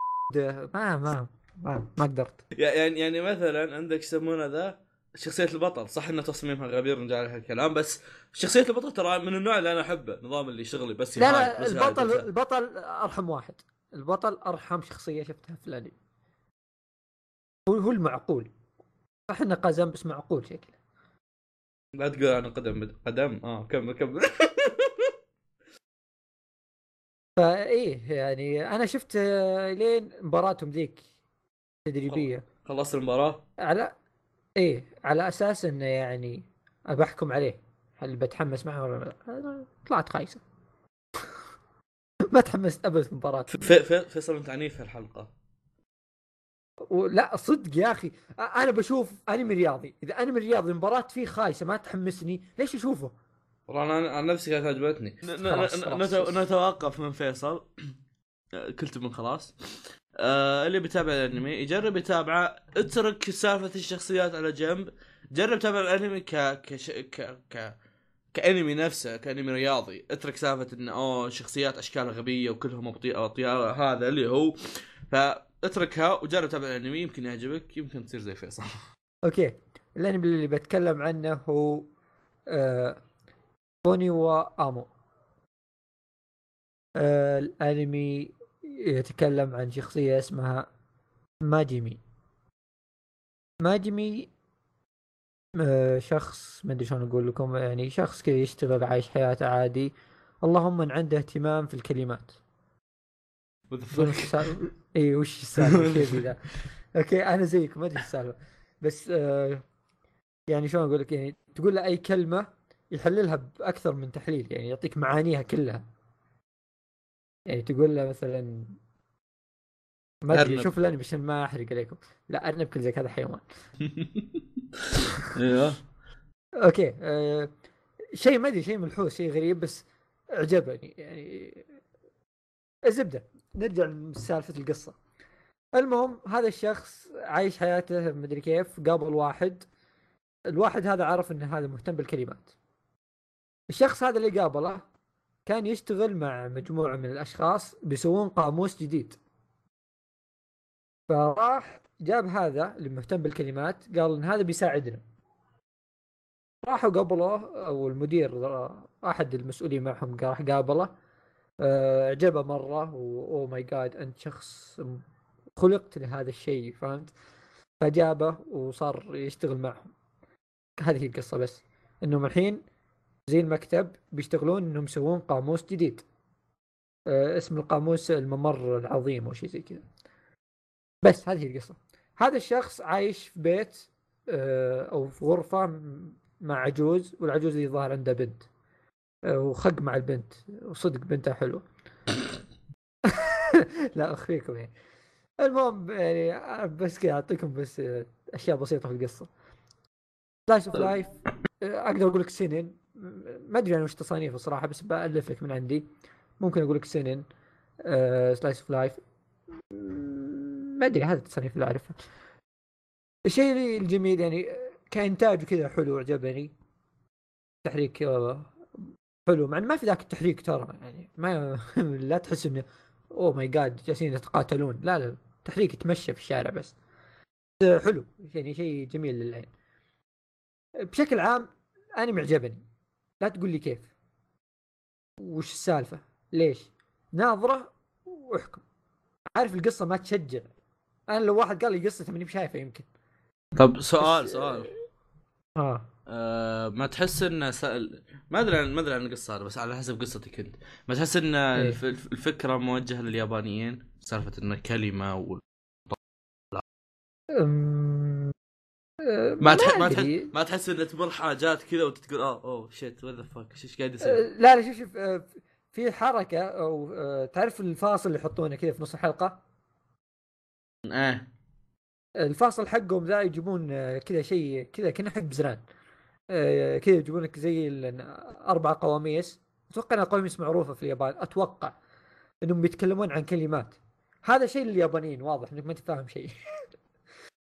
ما ما ما, ما قدرت. يعني يعني مثلا عندك يسمونه ذا شخصية البطل. صح ان تصميمها غبي نرجع لها الكلام بس شخصية البطل ترى من النوع اللي أنا أحبه نظام اللي شغلي بس لا لا بس البطل بس- البطل أرحم واحد. البطل أرحم شخصية شفتها في الأنمي. هو هو المعقول. صح إنه قزم بس معقول شكله. لا تقول أنا قدم قدم؟ آه كمل كمل. فإيه يعني أنا شفت لين مباراتهم ذيك تدريبية. خلصت المباراة؟ على إيه على أساس إنه يعني ابى أحكم عليه هل بتحمس معه ولا لا؟ طلعت خايسة. ما تحمست أبد في المباراه في في فيصل أنت عنيف في الحلقة؟ لا صدق يا أخي. أنا بشوف أنمي رياضي. إذا أنمي رياضي المباراة فيه خايسة ما تحمسني ليش أشوفه؟ والله أنا عن نفسي كانت عجبتني نتوقف من فيصل. كلت من خلاص. آه اللي بيتابع الأنمي يجرب يتابعه اترك سالفة الشخصيات على جنب. جرب تابع الأنمي ك كش... ك ك كأنمي نفسه كأنمي رياضي. اترك سالفة انه أوه شخصيات أشكال غبية وكلهم ابطياء أبطياء هذا اللي هو. فاتركها وجرب تابع الأنمي يمكن يعجبك يمكن تصير زي فيصل. okay. الأنمي اللي بتكلم عنه هو آه بوني وامو آه الأنمي يتكلم عن شخصية اسمها ماجيمي. ماجيمي آه شخص ما أدري شلون أقول لكم يعني شخص كذا يشتغل عايش حياته عادي. اللهم ان عنده اهتمام في الكلمات؟ اي وش السالفة؟ كيف ذا؟ okay أنا زيك ما أدري السالفة. بس آه يعني شلون أقول لك يعني تقول له أي كلمة يحللها بأكثر من تحليل يعني يعطيك معانيها كلها. يعني تقول له مثلا ما أدري. شوف الانمي عشان ما أحرق عليكم. لا أرنب كل زي هذا حيوان. أيوه. أوكي آه شيء ما أدري شيء ملحوس شيء غريب بس عجبني يعني الزبدة. نرجع لسالفة القصة. المهم هذا الشخص عايش حياته ما ادري كيف قابل واحد. الواحد هذا عرف إن هذا مهتم بالكلمات. الشخص هذا اللي قابله كان يشتغل مع مجموعة من الأشخاص بيسوون قاموس جديد. فراح جاب هذا اللي مهتم بالكلمات قال إن هذا بيساعدنا. راحوا قابلوه أو المدير أحد المسؤولين معهم راح قابله. آه، عجبه مرة wow my God أنت شخص خلقت لهذا الشيء فهمت؟ فجابه وصار يشتغل معهم. هذه القصة بس. انهم الحين زي المكتب بيشتغلون إنهم يسوون قاموس جديد. آه، اسم القاموس الممر العظيم أو شيء زي كذا. بس هذه هي القصة. هذا الشخص عايش في بيت آه، أو في غرفة مع عجوز والعجوز اللي ظاهر عندها بنت. آه، وخق مع البنت. وصدق بنتها حلوة. لا أخفيكم يعني. المهم يعني بس كذا أعطيكم بس آه، أشياء بسيطة في القصة. slice of life أقدر أقول لك سنن ما أدري أنا وش تصانيفه صراحة بس بالف لك من عندي. ممكن أقول لك سنن slice of life ما أدري هذا التصنيف اللي أعرفه. الشيء الجميل يعني كإنتاج وكذا حلو عجبني تحريك آه، حلو. مع ما في ذاك التحريك ترى يعني ما لا تحس إنه oh my God جالسين يتقاتلون. لا لا تحريك يتمشى في الشارع بس حلو يعني شيء جميل للعين. بشكل عام أنمي عجبني. لا تقول لي كيف. وش السالفة؟ ليش؟ ناظرة واحكم. عارف القصة ما تشجع. أنا لو واحد قال لي قصته ماني بشايفة يمكن. طب سؤال بس- سؤال. آه. آه ما تحس إن سأل... ما أدري عن ما أدري عن القصة بس على حسب قصتك أنت. ما تحس إن إيه. الف... الفكرة موجهة لليابانيين؟ سالفة انه كلمة و... أه، ما تح... ما أدري. تحس ما تحس ان تمر حاجات كذا وتقول آه oh shit what the fuck إيش قاعد أه، يصير؟ لا لا شوف شوف أه، في حركة أو أه، تعرف الفاصل اللي يحطونه كذا في نص الحلقة؟ إيه. الفاصل حقهم ذا يجيبون أه، كذا شيء كذا كأنه حق بزران. أه، كذا يجيبون لك زي أربع قواميس. أتوقع انها قواميس معروفة في اليابان. أتوقع إنهم بيتكلمون عن كلمات. هذا شيء لليابانيين واضح إنك ما تفهم شيء.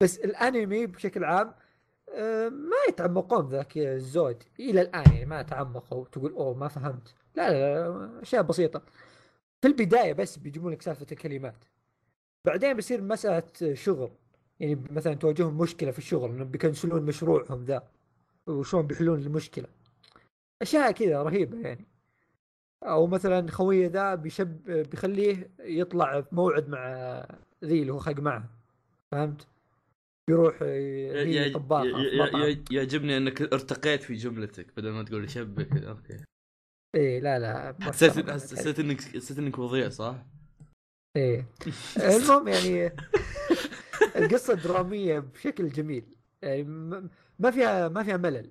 بس الانمي بشكل عام أه، ما يتعمقون ذاك الزود إلى الآن يعني ما تعمقوا تقول أوه ما فهمت. لا لا, أشياء بسيطة. في البداية بس بيجيبون لك سالفة الكلمات. بعدين بيصير مسألة شغل. يعني مثلا تواجههم مشكلة في الشغل إنهم بيكنسلون مشروعهم ذا. وشلون بيحلون المشكلة. أشياء كذا رهيبة يعني. أو مثلا خويه ذا بيشب بيخليه يطلع في موعد مع ذي اللي هو خق معه. فهمت؟ بيروح هي طباخة في ي- مطعم. ي- يعجبني إنك ارتقيت في جملتك بدل ما تقول شبك. okay. إيه لا لا حسيت. حسيت انك حسيت إنك وضيع صح؟ إيه. المهم يعني القصة درامية بشكل جميل. يعني ما فيها ما فيها ملل.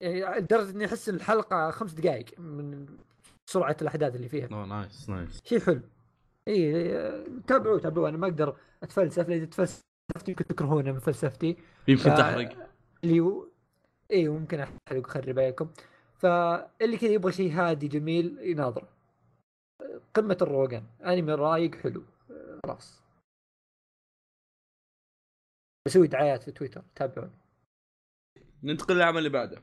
يعني لدرجة إني أحس الحلقة خمس دقائق من سرعة الأحداث اللي فيها. أوه nice nice شيء حلو. اي تابعوه تابعوه. أنا ما أقدر أتفلسف لأن اذا تفلسفت يمكن تكرهونه من فلسفتي. يمكن ف- تحرق. اللي هو اي ممكن أحرق اخرب عليكم. فاللي كذا يبغى شيء هادي جميل يناظره قمة الروقان أنمي رايق حلو. خلاص. بسوي دعايات في تويتر. تابعوني. ننتقل للعمل اللي بعده.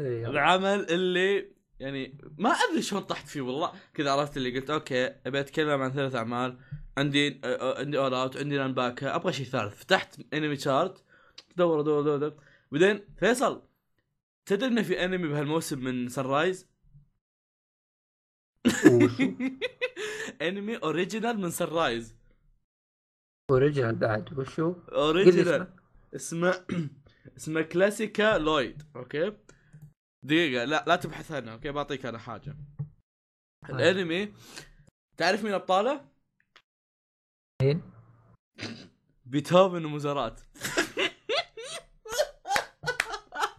إيه،. العمل اللي يعني ما أدري شلون طحت فيه والله. كذا عرفت اللي قلت okay أبي أتكلم عن ثلاث أعمال. عندي عندي All Out عندي Nanbaka أبغى شيء ثالث. فتحت انمي chart دور دور دور, دور. بعدين فيصل تدري إنه في انمي بهالموسم من Sunrise؟ انمي original من Sunrise original بعد وشو؟ original اسمه. اسمه اسمه ClassicaLoid okay؟ دقيقة لا لا تبحث عنه okay؟ بعطيك أنا حاجة. الأنمي تعرف مين ابطاله؟ مين؟ بيتهوفن وموزارت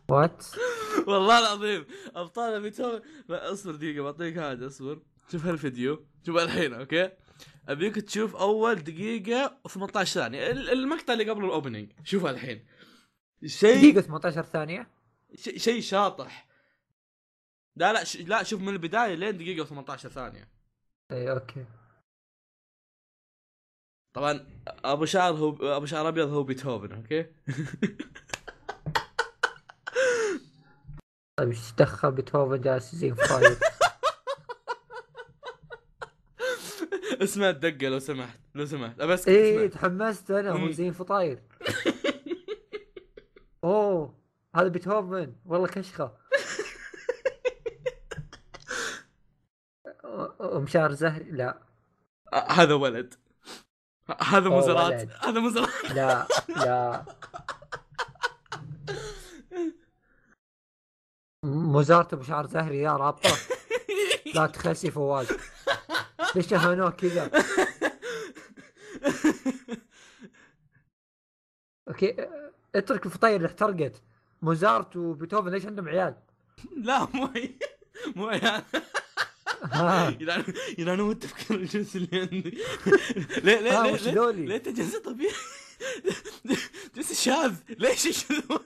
what؟ والله العظيم ابطال بيتهوفن. اصبر دقيقة بعطيك حاجة اصبر. شوف هالفيديو شوف الحين okay؟ أبيك تشوف أول دقيقة و18 ثانية ال- المقطع اللي قبل ال opening شوف الحين. شيء دقيقة 18 ثانية؟ شيء شيء شاطح. لا لا ش... لا شوف من البداية لين دقيقة و18 ثانية. إي okay. طبعا أبو شعر هو أبو شعر أبيض هو بيتهوفن okay؟ طيب إيش دخل بيتهوفن جالس يزين فرايد؟ اسمع الدقة لو سمحت لو سمحت. ابى أسكت اسمع. تحمست أنا هو. زين فطاير. أوه هذا بيتهوفن. والله كشخة. ومشار زهري لا هذا ولد. هذا ولد. هذا مزارات لا لا. مزارته بشعر زهري يا رابطة. لا تخسي فواز. ليش اهانوه كذا؟ أوكي اترك الفطاير اللي احترقت. موزارت وبيتهوفن ليش عندهم عيال؟ لا مو مو يعني ها. يعني يعني أنا متفكر الجنس اللي عندي. ليه ليه ليه ليه؟ ليه أنت جنس طبيعي؟ جنس شاذ ليش الشذوذ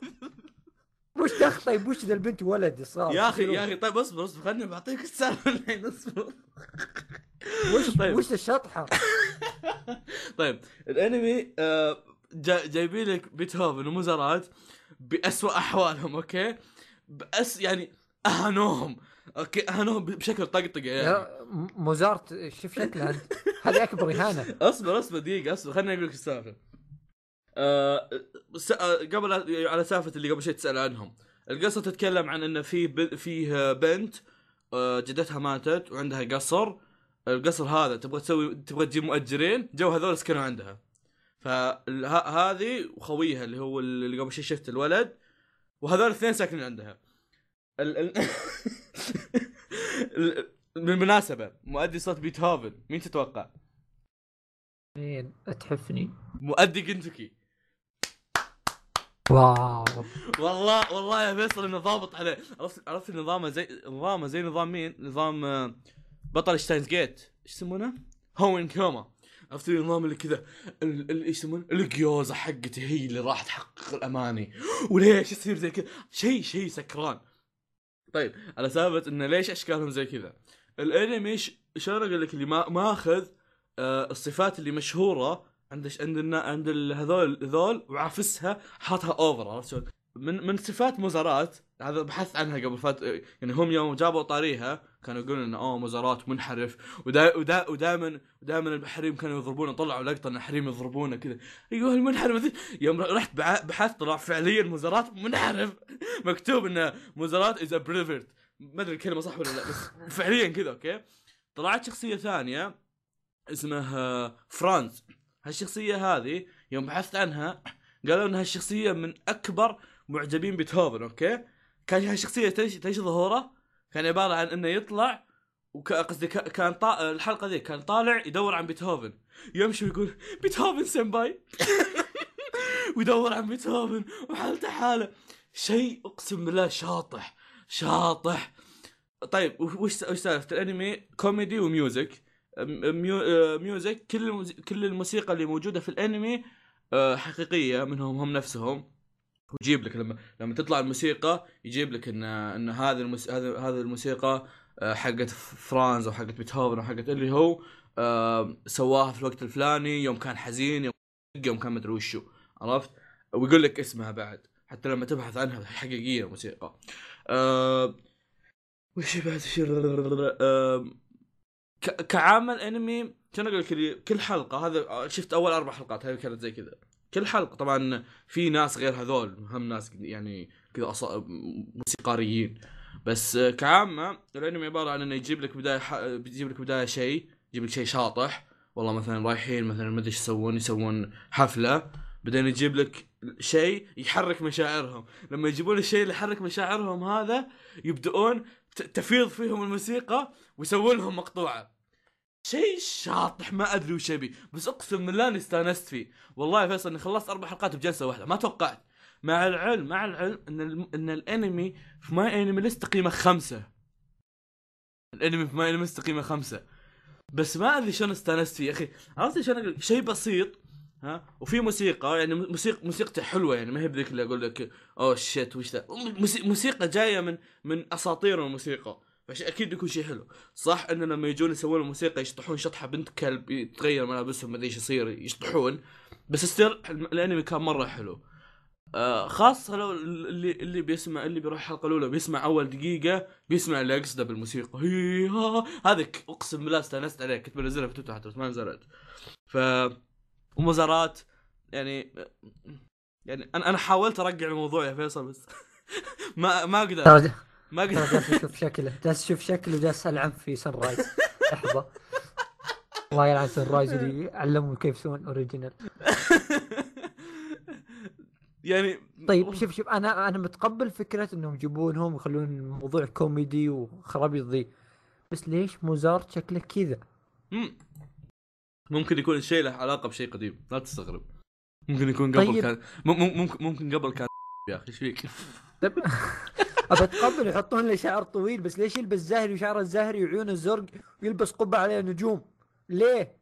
وش دخل طيب وش ذا البنت ولد صار؟ يا أخي يا أخي طيب اصبر اصبر خليني بعطيك السالفة الحين اصبر. وش طيب. وش الشطحة؟ طيب الانمي آه، جا- جايبين لك بيتهوفن وموزارات بأسوأ أحوالهم okay؟ بأس يعني أهانوهم. okay اهانوهم بشكل طقطقه يعني موزارت شوف شكلها انت هذه أكبر إهانة اصبر اصبر دقيقة اصبر خليني أقول لك السالفة. آه س- آه، قبل على سالفة اللي قبل شوي تسأل عنهم. القصة تتكلم عن انه في ب... فيه بنت آه، جدتها ماتت وعندها قصر. القصر هذا تبغى تسوي تبغى تجيب مؤجرين جو هذول سكنوا عندها. فهذه وخويها اللي هو اللي قبل شوي شفت الولد وهذول الاثنين ساكنين عندها. ال... ال... ال- بالمناسبة مؤدي صوت بيتهوفن مين تتوقع؟ مين اتحفني مؤدي Gintoki wow والله والله يا فيصل إنه ضابط عليه عرفت عرفت نظامه زي نظامه زي نظام مين؟ نظام آه، بطل Steins Gate إيش يسمونه؟ Hououin Kyouma عرفت النظام اللي كذا إيش يسمونه؟ القيوزه حقته هي اللي راح تحقق الأماني وليش يصير زي كذا؟ شيء شيء سكران طيب على سالفة إنه ليش أشكالهم زي كذا؟ الأنمي شلون أقول لك اللي ما ماخذ آه الصفات اللي مشهورة عند عند عند هذول ذول وعافسها حاطها over عرفت؟ من من صفات موزارات هذا بحثت عنها قبل فات يعني هم يوم جابوا طاريها كانوا يقولون انه اوه موزارات منحرف. ودا ودا ودائما ودائما الحريم كانوا يضربونه طلعوا لقطة إن الحريم يضربونه كذا. أيوه المنحرف. يوم رحت بحثت طلع فعليا موزارات منحرف. مكتوب انه موزارات is pervert ما أدري الكلمة صح ولا لا بس فعليا كذا okay. طلعت شخصية ثانية اسمها فرانز هالشخصية هذه يوم بحثت عنها قالوا إنها الشخصيه من أكبر معجبين بيتهوفن okay. كان هالشخصية تيش تيش ظهوره كان عبارة عن إنه يطلع وك- قصدي ك- كان طا... الحلقة ذي كان طالع يدور عن بيتهوفن. يمشي ويقول بيتهوفن سمباي ويدور عن بيتهوفن وحالته حالة. شيء أقسم بالله شاطح شاطح. طيب وش وش سالفة؟ الأنمي كوميدي و music. mu... آه، music كل. كل الموسيقى اللي موجودة في الأنمي آه، حقيقية منهم هم نفسهم. ويجيب لك لما لما تطلع الموسيقى يجيب لك إن إن هذه المس... هذه الموسيقى آه، حقت فرانز أو حقت بيتهوفن أو حقت اللي هو آه، سواها في الوقت الفلاني يوم كان حزين يوم يوم كان مدري وشو عرفت؟ ويقول لك اسمها بعد حتى لما تبحث عنها حقيقية الموسيقى أه وش بعد؟ أه كعامل أنمي كان أقول لك كل حلقة هذا شفت أول أربع حلقات هذه كانت زي كذا. كل حلقة. طبعا في ناس غير هذول هم ناس يعني كذا. موسيقاريين. بس كعامة الأنمي عبارة عن إنه يجيب لك بداية ح... بيجيب لك بداية شيء يجيب لك شيء شاطح. والله مثلا رايحين مثلا ما أدري إيش يسوون يسوون حفلة. بعدين يجيب لك شيء يحرك مشاعرهم. لما يجيبون الشيء اللي يحرك مشاعرهم هذا يبدؤون تفيض فيهم الموسيقى ويسوون لهم مقطوعة. شيء شاطح ما أدري وش أبي بس أقسم بالله أني استانست فيه. والله يا فيصل إني خلصت أربع حلقات بجلسة واحدة ما توقعت. مع العلم مع العلم إن الم... إن الأنمي في MyAnimeList تقييمه خمسة. الأنمي في MyAnimeList تقييمه خمسة. بس ما أدري شلون استانست فيه يا أخي. عرفت شلون أقول؟ شيء بسيط ها وفي موسيقى يعني موسيقى موسيقته حلوة يعني ما هي بذيك اللي أقول لك أوه shit وش ذا؟ موسي- موسيقى جاية من من أساطير الموسيقى. فشي أكيد يكون شيء حلو. صح انه لما يجون يسوون الموسيقى يشطحون شطحة بنت كلب يتغير ملابسهم ما أدري إيش يصير يشطحون. بس still الأنمي كان مرة حلو. آه خاصة لو اللي اللي بيسمع اللي بيروح الحلقة الأولى بيسمع أول دقيقة بيسمع اللي أقصده بالموسيقى. هي ها أقسم بالله استأنست عليه كنت بنزلها في تويتر حتى بس ما نزلت. ف وموزارت يعني يعني أنا أنا حاولت ارجع الموضوع يا فيصل بس ما ما ترى ما أقدر جالس أشوف شكله. جالس أشوف شكله وجالس العب في Sunrise لحظة. الله يلعن Sunrise اللي علموا كيف يسوون original يعني طيب شوف شوف أنا أنا متقبل فكرة إنهم يجيبونهم ويخلون الموضوع كوميدي وخرابيط ذي. بس ليش موزارت شكله كذا؟ مم. ممكن يكون الشيء له علاقة بشيء قديم. لا تستغرب. ممكن يكون قبل طيب. كان مم- مم- ممكن ممكن قبل كان يا أخي إيش فيك؟ ابى اتقبل يحطون له شعر طويل بس ليش يلبس زهري وشعره الزهري وعيونه الزرق ويلبس قبعة عليها نجوم؟ ليه؟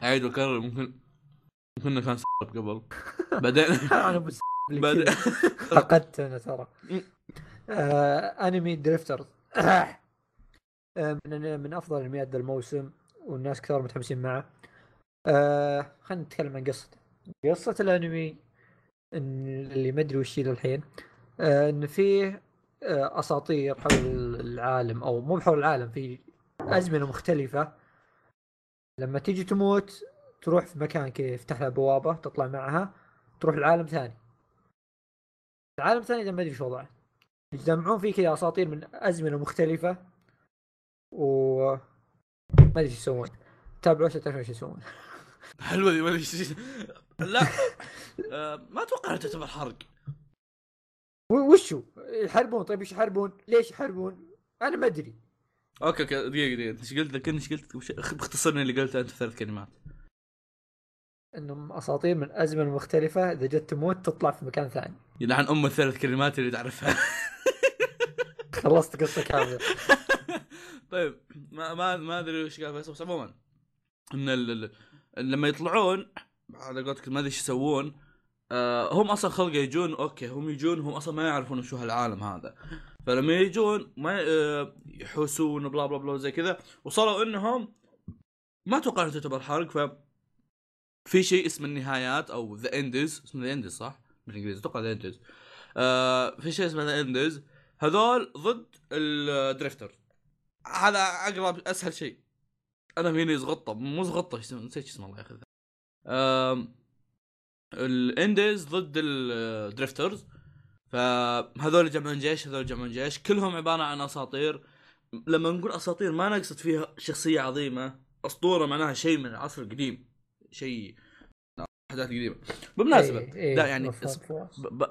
عيد وكرر ممكن ممكن كان قبل. بعدين بعدين فقدت أنا ترى. آه أنمي Drifters آه من من أفضل أنميات ذا الموسم والناس كثار متحمسين معه. آه خلينا نتكلم عن قصته قصة الأنمي اللي ما أدري وش للحين. آه إن فيه أساطير حول العالم أو مو حول العالم في أزمنة مختلفة. لما تيجي تموت تروح في مكان كذا يفتح لها بوابه تطلع معها تروح لعالم ثاني. العالم الثاني ده ما أدري شو وضعه. يجمعون فيه كذا أساطير من أزمنة مختلفة و ما أدري إيش يسوون. تابعوا عشان تعرفون إيش يسوون. حلوة دي ما أدري لا آه، ما أتوقع إنها تعتبر حرق. وشو؟ يحاربون. طيب إيش يحاربون؟ ليش يحاربون؟ أنا ما أدري. okay okay. دقيقة دقيقة. إيش قلت؟ ذكرني إيش قلت؟ باختصرني اللي قلته أنت في ثلاث كلمات. إنهم أساطير من ازمنه مختلفة. إذا جت تموت تطلع في مكان ثاني. يلعن أم الثلاث كلمات اللي تعرفها. خلصت قصه كامله طيب ما ما ما أدري وش قال فيصل بس عموما. إن لما يطلعون على قولتك ما أدري إيش يسوون. آه هم أصلا خلقه يجون okay هم يجون هم أصلا ما يعرفون شو هالعالم هذا. فلما يجون ما آه يحوسون blah blah blah زي كذا. وصلوا إنهم ما أتوقع تعتبر حرق ف في شيء اسمه النهايات أو the Ends اسمه the Ends صح؟ بالإنجليزي أتوقع the Ends آه في شيء اسمه the Ends هذول ضد ال Drifter. هذا أقرب أسهل شيء. أنا فيني زغطة مو زغطة نسيت اسمه الله ياخذه آم، ال Ends ضد ال Drifters. فهذول يجمعون جيش هذول يجمعون جيش. كلهم عبارة عن أساطير. لما نقول أساطير ما نقصد فيها شخصية عظيمة. أسطورة معناها شيء من العصر القديم. شيء أحداث قديمة. بالمناسبة إيه، إيه، لا يعني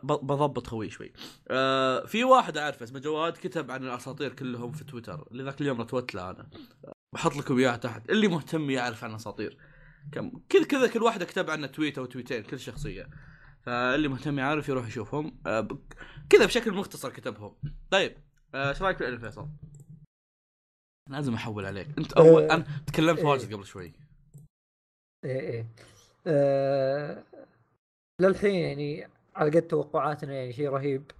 بضبط خوي شوي. آه في واحد أعرفه اسمه جواد كتب عن الأساطير كلهم في تويتر. اللي ذاك اليوم رتوت له أنا. بحط لكم إياها تحت. اللي مهتم يعرف عن اساطير كم كذا كذا كل واحدة كتب عنه تويت أو تويتين كل شخصية. فاللي مهتم يعرف يروح يشوفهم. آه كذا بشكل مختصر كتبهم. طيب آه، إيش رأيك في فيصل؟ لازم أحول عليك. أنت اول آه، أنا تكلمت إيه. واجد قبل شوي. إيه إيه. للحين يعني على قد توقعاتنا يعني شيء رهيب.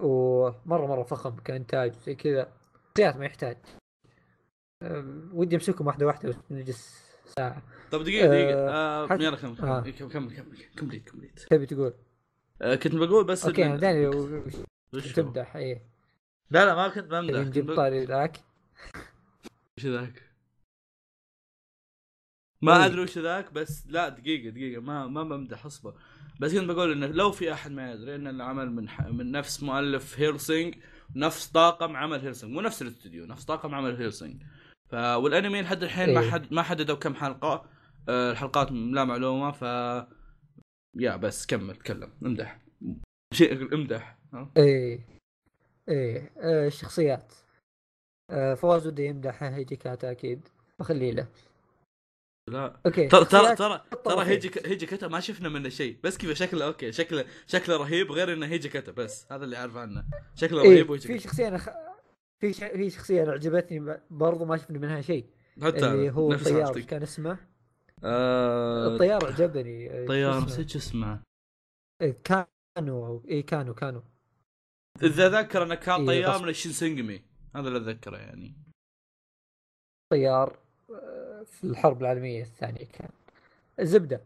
ومره مرة فخم كإنتاج زي كذا. ما يحتاج. ودي امسكهم واحدة واحدة بس نجلس. ساعة. طب دقيقة دقيقة. آه، حت- يلا كمل آه. كمل كمل كمل كمل تبي تقول؟ آه كنت بقول بس أوكي أنا داني هو؟ تمدح إيه. لا لا ما كنت بمدح نجيب طاري ذاك؟ وش ذاك؟ ما إيه. أدري وش ذاك بس لا دقيقة دقيقة. ما ما بمدح اصبر. بس كنت بقول إنه لو في أحد ما يدري إن العمل من ح... من نفس مؤلف Hellsing نفس طاقم عمل Hellsing. مو نفس الاستوديو نفس طاقم عمل Hellsing. ف والانمي لحد الحين ما إيه. حد ما حددوا كم حلقة. آه الحلقات لا معلومة ف يا بس كمل تكلم امدح. شيء امدح؟ إيه إيه آه الشخصيات آه فواز ودي يمدح هيجي كاتا أكيد. بخليه له. لا. أوكي ترى ترى ترى ترى. هيجي هيجي كتا ما شفنا منه شيء. بس كذا شكله أوكي شكله شكله رهيب غير إنه هيجي كتا بس هذا اللي اعرف عنه. شكله إيه رهيب وهيجي في شخصية أنا خ... في ش... في شخصية أنا عجبتني ب- برضو ما شفنا منها شيء حتى اللي هو نفس طيار حالتك. إيش كان اسمه؟ آه... الطيار عجبني آه، طيار اسمه؟ نسيت شو اسمه إيه، كانوا أو- اي كانوا كانوا إذا ذكر أنه كان إيه، طيار بس- من الشينسينجمي هذا اللي أتذكره يعني طيار آه، في الحرب العالمية الثانية كان الزبده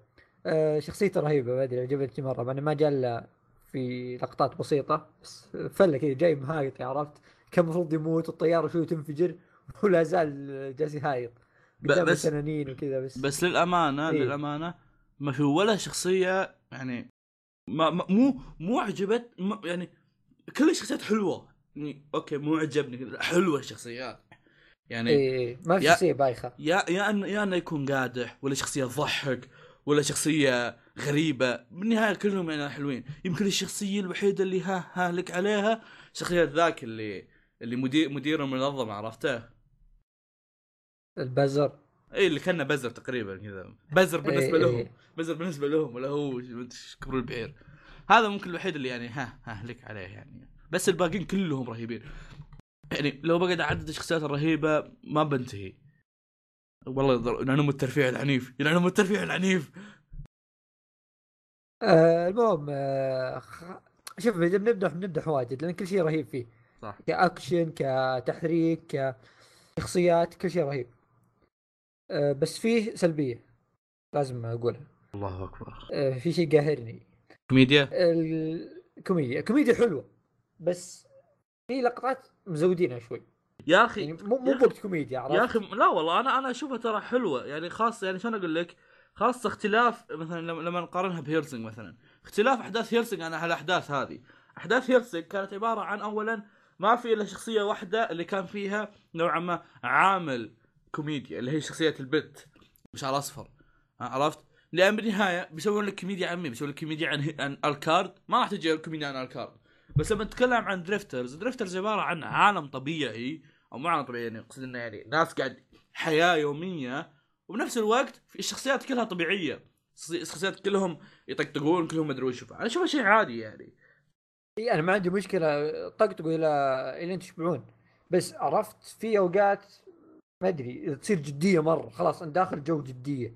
آه، شخصيته رهيبة ما أدري عجبتني مرة مع إنه ما جاء إلا في لقطات بسيطة بس فله كذا جاي مهايط عرفت كان المفروض يموت والطيارة شوي تنفجر ولا زال جالس يهايط. ب- قدامه بس- تنانين وكذا بس. بس للأمانة إيه. للأمانة ما في ولا شخصية يعني ما, ما مو مو عجبت ما يعني كل الشخصيات حلوة. يعني أوكي مو عجبني حلوة الشخصيات. يعني اي إيه، ما في شخصية بايخة. يا يا انه يا إنه يكون قادح ولا شخصية تضحك ولا شخصية غريبة. بالنهاية كلهم يعني حلوين. يمكن الشخصية الوحيدة اللي ها ها لك عليها شخصية ذاك اللي اللي مدير مدير المنظمة عرفته البزر. اي اللي كانه بزر تقريبا كذا. بزر بالنسبة إيه، لهم. إيه. بزر بالنسبة لهم ولا هو كبر البعير هذا ممكن الوحيد اللي يعني ها ها لك عليه يعني. بس الباقيين كلهم رهيبين. يعني لو بقعد أعدد الشخصيات الرهيبة ما بنتهي. والله يضر- يلعنهم الترفيع العنيف. يلعنهم الترفيع العنيف. آه المهم آه خ- شوف بنمدح بنمدح واجد لأن كل شيء رهيب فيه. صح. كأكشن كتحريك كشخصيات كل شيء رهيب. آه بس فيه سلبية لازم أقولها. الله أكبر. آه في شيء قاهرني. كوميديا؟ الكوميديا الكوميديا حلوة بس في لقطات مزودينها شوي. يا أخي يعني مو مو بوقت كوميديا عرفت؟ يا أخي لا والله أنا أنا أشوفها ترى حلوة. يعني خاصة يعني شلون أقول لك؟ خاصة اختلاف مثلا لما لما نقارنها ب Hellsing مثلا. اختلاف أحداث Hellsing عن الأحداث هذه. أحداث Hellsing كانت عبارة عن اولا ما في إلا شخصية واحدة اللي كان فيها نوعا ما عامل كوميديا اللي هي شخصية البت بشعر أصفر. عرفت؟ لأن بالنهاية بيسوون لك كوميديا عن مين؟ بيسوون لك كوميديا عن عن ألوكارد. ما راح تجي كوميديا عن ألوكارد. بس لما نتكلم عن Drifters Drifters عبارة عن عالم طبيعي أو مو عالم طبيعي يعني اقصد إنه يعني ناس قاعد حياة يومية وبنفس الوقت الشخصيات كلها طبيعية. الشخصيات كلهم يطقطقون كلهم مدري وش أنا أشوفها شيء عادي يعني. إي أنا ما عندي مشكلة. طقطقوا إلى إلى ان تشبعون. بس عرفت في أوقات ما أدري تصير جدية مرة خلاص أنا داخل جو جدية.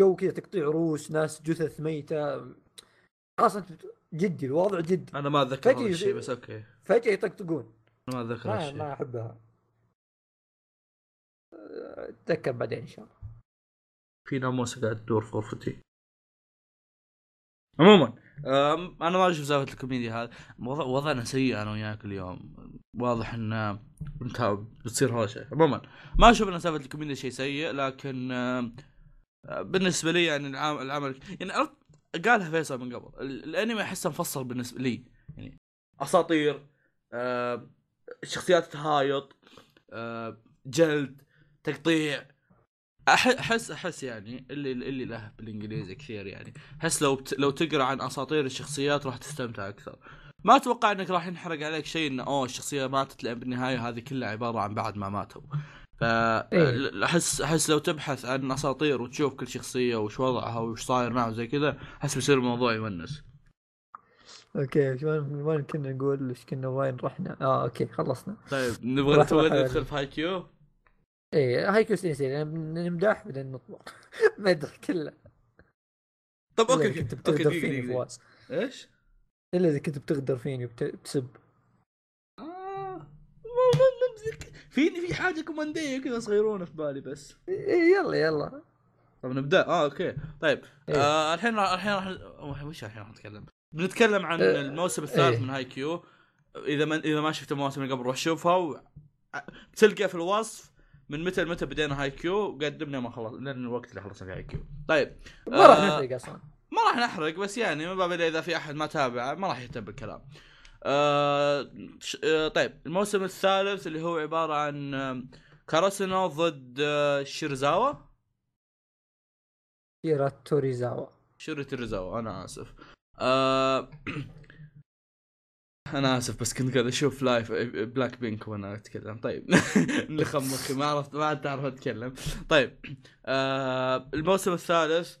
جو كذا تقطيع روس ناس جثث ميتة. خلاص أنت جدي الوضع جدي. أنا ما أتذكر فجأة هذا الشيء بس okay. فجأة يطقطقون. أنا ما أتذكر ما هالشيء ما أحبها. أتذكر بعدين إن شاء الله. في ناموسة قاعد تدور في غرفتي. عموما. أنا ما أشوف سالفه الكوميديا هذا وضع وضعنا سيء أنا وياك اليوم. واضح إن بتصير هوشة. عموما ما أشوف ان سالفه الكوميديا شيء سيء لكن بالنسبة لي يعني العمل العمل يعني قالها فيصل من قبل. ال- الأنمي أحسه مفصل بالنسبة لي. يعني أساطير شخصيات تهايط جلد تقطيع أحس أحس يعني اللي اللي له بالإنجليزي كثير يعني. أحس لو بت... لو تقرأ عن أساطير الشخصيات راح تستمتع أكثر. ما أتوقع إنك راح ينحرق عليك شيء انه أوه الشخصية ماتت لأن بالنهاية هذه كلها عبارة عن بعد ما ماتوا. إيه. أحس أحس لو تبحث عن أساطير وتشوف كل شخصية وش وضعها وش صاير معه زي كذا أحس بيصير الموضوع يونس. أوكي وين كنا نقول إيش كنا وين رحنا؟ آه أوكي خلصنا. طيب نبغى ندخل في هاي كيو؟ إيه هاي كوس نسيت نمدح بعدين نطلع. مدح كله. طب أوكي أوكي كنت بتغدر فيني. فواز. إيش؟ إلا إذا كنت بتغدر فيني وبتسب آه، فيني في حاجة كوماندية كذا صغيرونة في بالي بس. إيه يلا يلا. طب نبدأ. آه أوكي. طيب إيه. آه الحين الحين راح وش الحين راح نتكلم؟ بنتكلم عن آه، الموسم الثالث إيه. من Haikyuu. إذا ما إذا ما شفت المواسم اللي قبل روح شوفها و... تلقى في الوصف من متى لمتى بدينا Haikyuu؟ قدمنا ما خلص لأن الوقت اللي خلصنا فيه Haikyuu. طيب ما راح آه، نحرق أصلا. ما راح نحرق بس يعني من باب إذا في أحد ما تابع ما راح يهتم بالكلام. آه آه طيب الموسم الثالث اللي هو عبارة عن كاراسينو ضد آه شيرزاوا. كيرا توريزاوا شيري تيرزاوا أنا آسف. آه أنا آسف بس كنت قاعد أشوف live BLACKPINK وأنا أتكلم. طيب اللي خمخي ما عرفت ما عاد تعرف أتكلم. طيب آه الموسم الثالث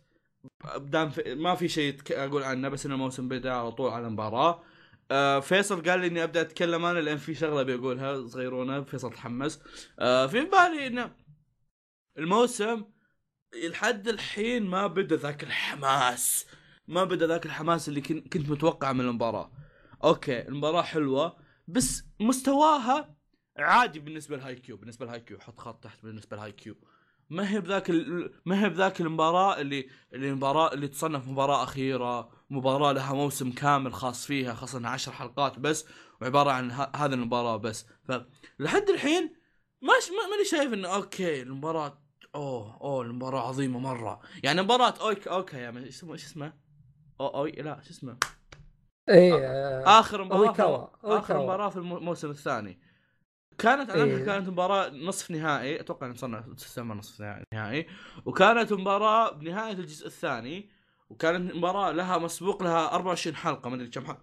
دام في ما في شيء أقول عنه بس ان الموسم بدا على طول على المباراة. آه فيصل قال لي إني أبدأ أتكلم أنا لأن في شغلة بيقولها صغيرونة فيصل تحمس. آه في بالي انه الموسم لحد الحين ما بدا ذاك الحماس. ما بدا ذاك الحماس اللي كن- كنت متوقع من المباراة. okay المباراة حلوة بس مستواها عادي بالنسبة ل Haikyuu بالنسبة ل Haikyuu حط خط تحت بالنسبة ل Haikyuu ما هي بذاك. ما هي بذاك المباراة اللي المباراه اللي تصنف مباراة أخيرة مباراة لها موسم كامل خاص فيها خاصة إنها عشر حلقات بس وعبارة عن. هذه المباراة بس فلحد الحين ماش ما ماني شايف انه okay المباراة أوه أوه المباراة عظيمة مرة يعني مباراة okay okay من- إيش اسمه إيش اسمه أو أوي لا شو اسمه إيه آه، آخر مباراة أويكاوا. في اخر. مباراة في الم- الموسم الثاني كانت إيه. كانت مباراة نصف نهائي أتوقع إن صرنا تسمى نصف نهائي وكانت مباراة بنهاية الجزء الثاني وكانت مباراة لها مسبوق لها 24 حلقة ما أدري كم حلقه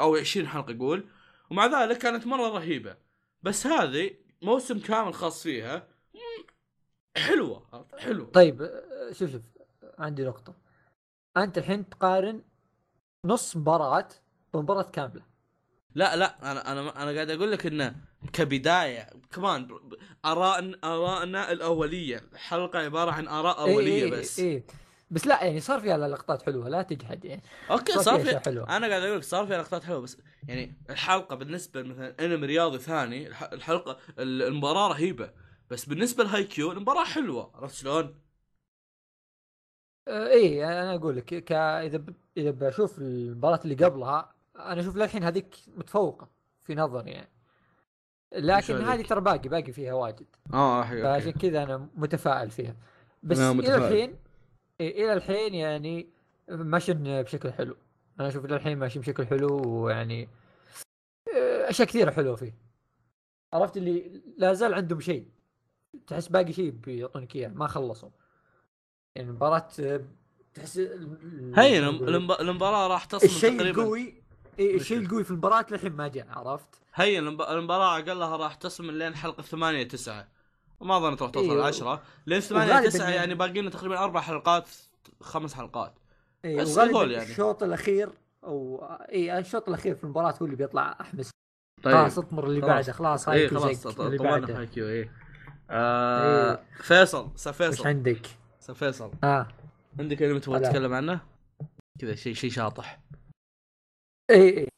أو 20 حلقة أقول ومع ذلك كانت مرة رهيبة بس هذه موسم كامل خاص فيها حلوة عرفت؟ حلو طيب آه، شوف شوف عندي نقطة أنت الحين تقارن نص مباراة بمباراة كاملة لا لا أنا أنا أنا قاعد أقول لك إنه كبداية كمان آراء ارائنا الأولية الحلقة عبارة عن آراء أولية إيه بس إيه إيه. بس لا يعني صار فيها لقطات حلوة لا تجحد يعني okay صار صار فيها حلوة. أنا قاعد أقول لك صار في لقطات حلوة بس يعني الحلقة بالنسبة مثلا انمي رياضي ثاني الح- الحلقة ال- المباراة رهيبة بس بالنسبة ل Haikyuu المباراة حلوة عرفت شلون؟ آه، إيه أنا أقول لك ك إذا. إذا بشوف المباراة اللي قبلها أنا أشوف للحين هذيك متفوقة في نظري يعني. لكن؟ هذه ترى باقي باقي فيها واجد. آه فعشان كذا أنا متفائل فيها. بس إلى. الحين إلى الحين يعني ماشيين بشكل حلو. أنا أشوف إلى الحين ماشي بشكل حلو ويعني آه، أشياء كثيرة حلوة فيه. عرفت اللي لا زال عندهم شيء. تحس باقي شيء بيعطونك إياه ما خلصوا. يعني المباراة آه، تحس ال- هي المباراة راح تصل الشيء تقريبا القوي إيه الشيء. القوي في المباراة للحين ما جاء عرفت؟ هي المب- المباراة اقلها راح تصل من لين حلقة 8 9 وما أظن تروح توصل إيه. 10 لين 8 وغالباً 9 يعني- يعني باقي لنا تقريبا أربع حلقات خمس حلقات إيه بس هذول يعني. الشوط الأخير أو اي الشوط الأخير في المباراة هو اللي بيطلع أحمس طيب خلاص اطمر اللي. بعده خلاص Haikyuu خلاص طولنا في Haikyuu إيه. فيصل سا وش فيصل عندك؟ سا فيصل آه عندك انمي تبغى. تتكلم عنه؟ كذا شيء شيء شاطح. إي إي.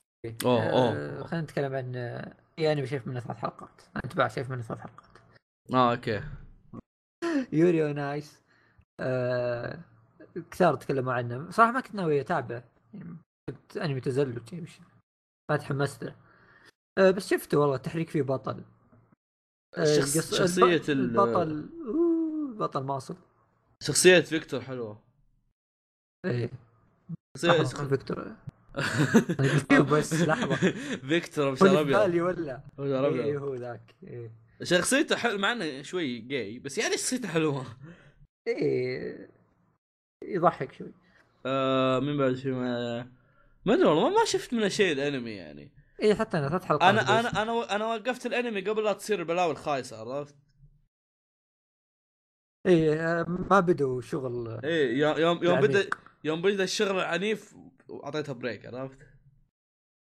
أوه، آه، أوه. خلينا نتكلم عن آه، اي انمي شايف منه ثلاث حلقات. انت بعد شايف منه ثلاث حلقات. آه okay. Yuri on Ice. آه كثار تكلموا عنه. صراحة ما كنت ناوي اتابعه يعني كنت أنمي تزلج يعني ما تحمست. له آه بس شفته والله التحريك فيه بطل. آه، شخص- القص- شخصية الب- ال- البطل أوه، بطل ماصل. شخصية فيكتور حلوة. إيه. فيكتور. له بس لحظة. فيكتور بشعر ابيض ولا؟ بشعر إيه ابيض هو ذاك. إيه. شخصيته حلوة مع إنه شوي جاي بس يعني شخصيته حلوة. إيه. يضحك شوي. آه مين بعد في ما ما أدري والله ما- شفت منه شيء الأنمي يعني. إيه حتى أنا ثلاث حلقات أنا. أنا أنا أنا وقفت الأنمي قبل لا تصير البلاوي الخايسة عرفت؟ إيه آه، ما بدوا شغل. إيه يوم يوم يوم العميق. بدا يوم بدا الشغل العنيف اعطيتها بريك عرفت؟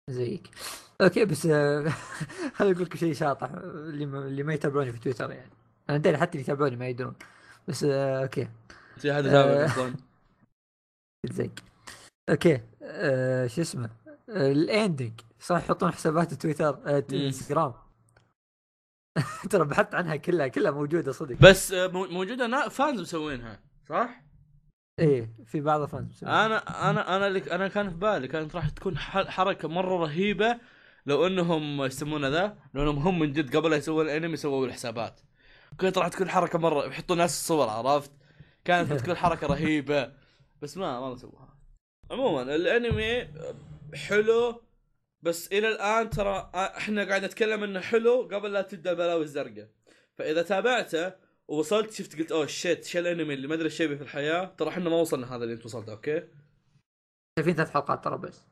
زيك. أوكي بس آه، خليني أقول لك شيء شاطح اللي ما, اللي ما يتابعوني في تويتر يعني. أنا حتى اللي يتابعوني ما يدرون. بس آه، أوكي. في احد آه. يتابع أصلا زيك. أوكي آه، شو اسمه؟ آه، الاندنج صح يحطون حسابات تويتر آه،. انستغرام ترى بحثت عنها كلها كلها موجودة صدق. بس آه، مو- موجودة fans مسوينها صح؟ إيه في بعض ال fans. أنا أنا أنا اللي أنا كان في بالي كانت راح تكون حركة مرة رهيبة لو إنهم يسمونه ذا لو إنهم هم من جد قبل لا يسوون الأنمي سووا الحسابات. كانت راح تكون حركة مرة يحطوا ناس الصور عرفت؟ كانت بتكون حركة رهيبة بس ما ما سووها عموما الأنمي حلو بس إلى الآن ترى إحنا قاعد نتكلم إنه حلو قبل لا تبدأ البلاوي الزرقاء. فإذا تابعته ووصلت شفت قلت oh shit شو الانمي اللي ما أدري إيش في الحياة. ترى إحنا ما وصلنا هذا اللي أنت وصلت okay؟ شايفين ثلاث حلقات ترى بس.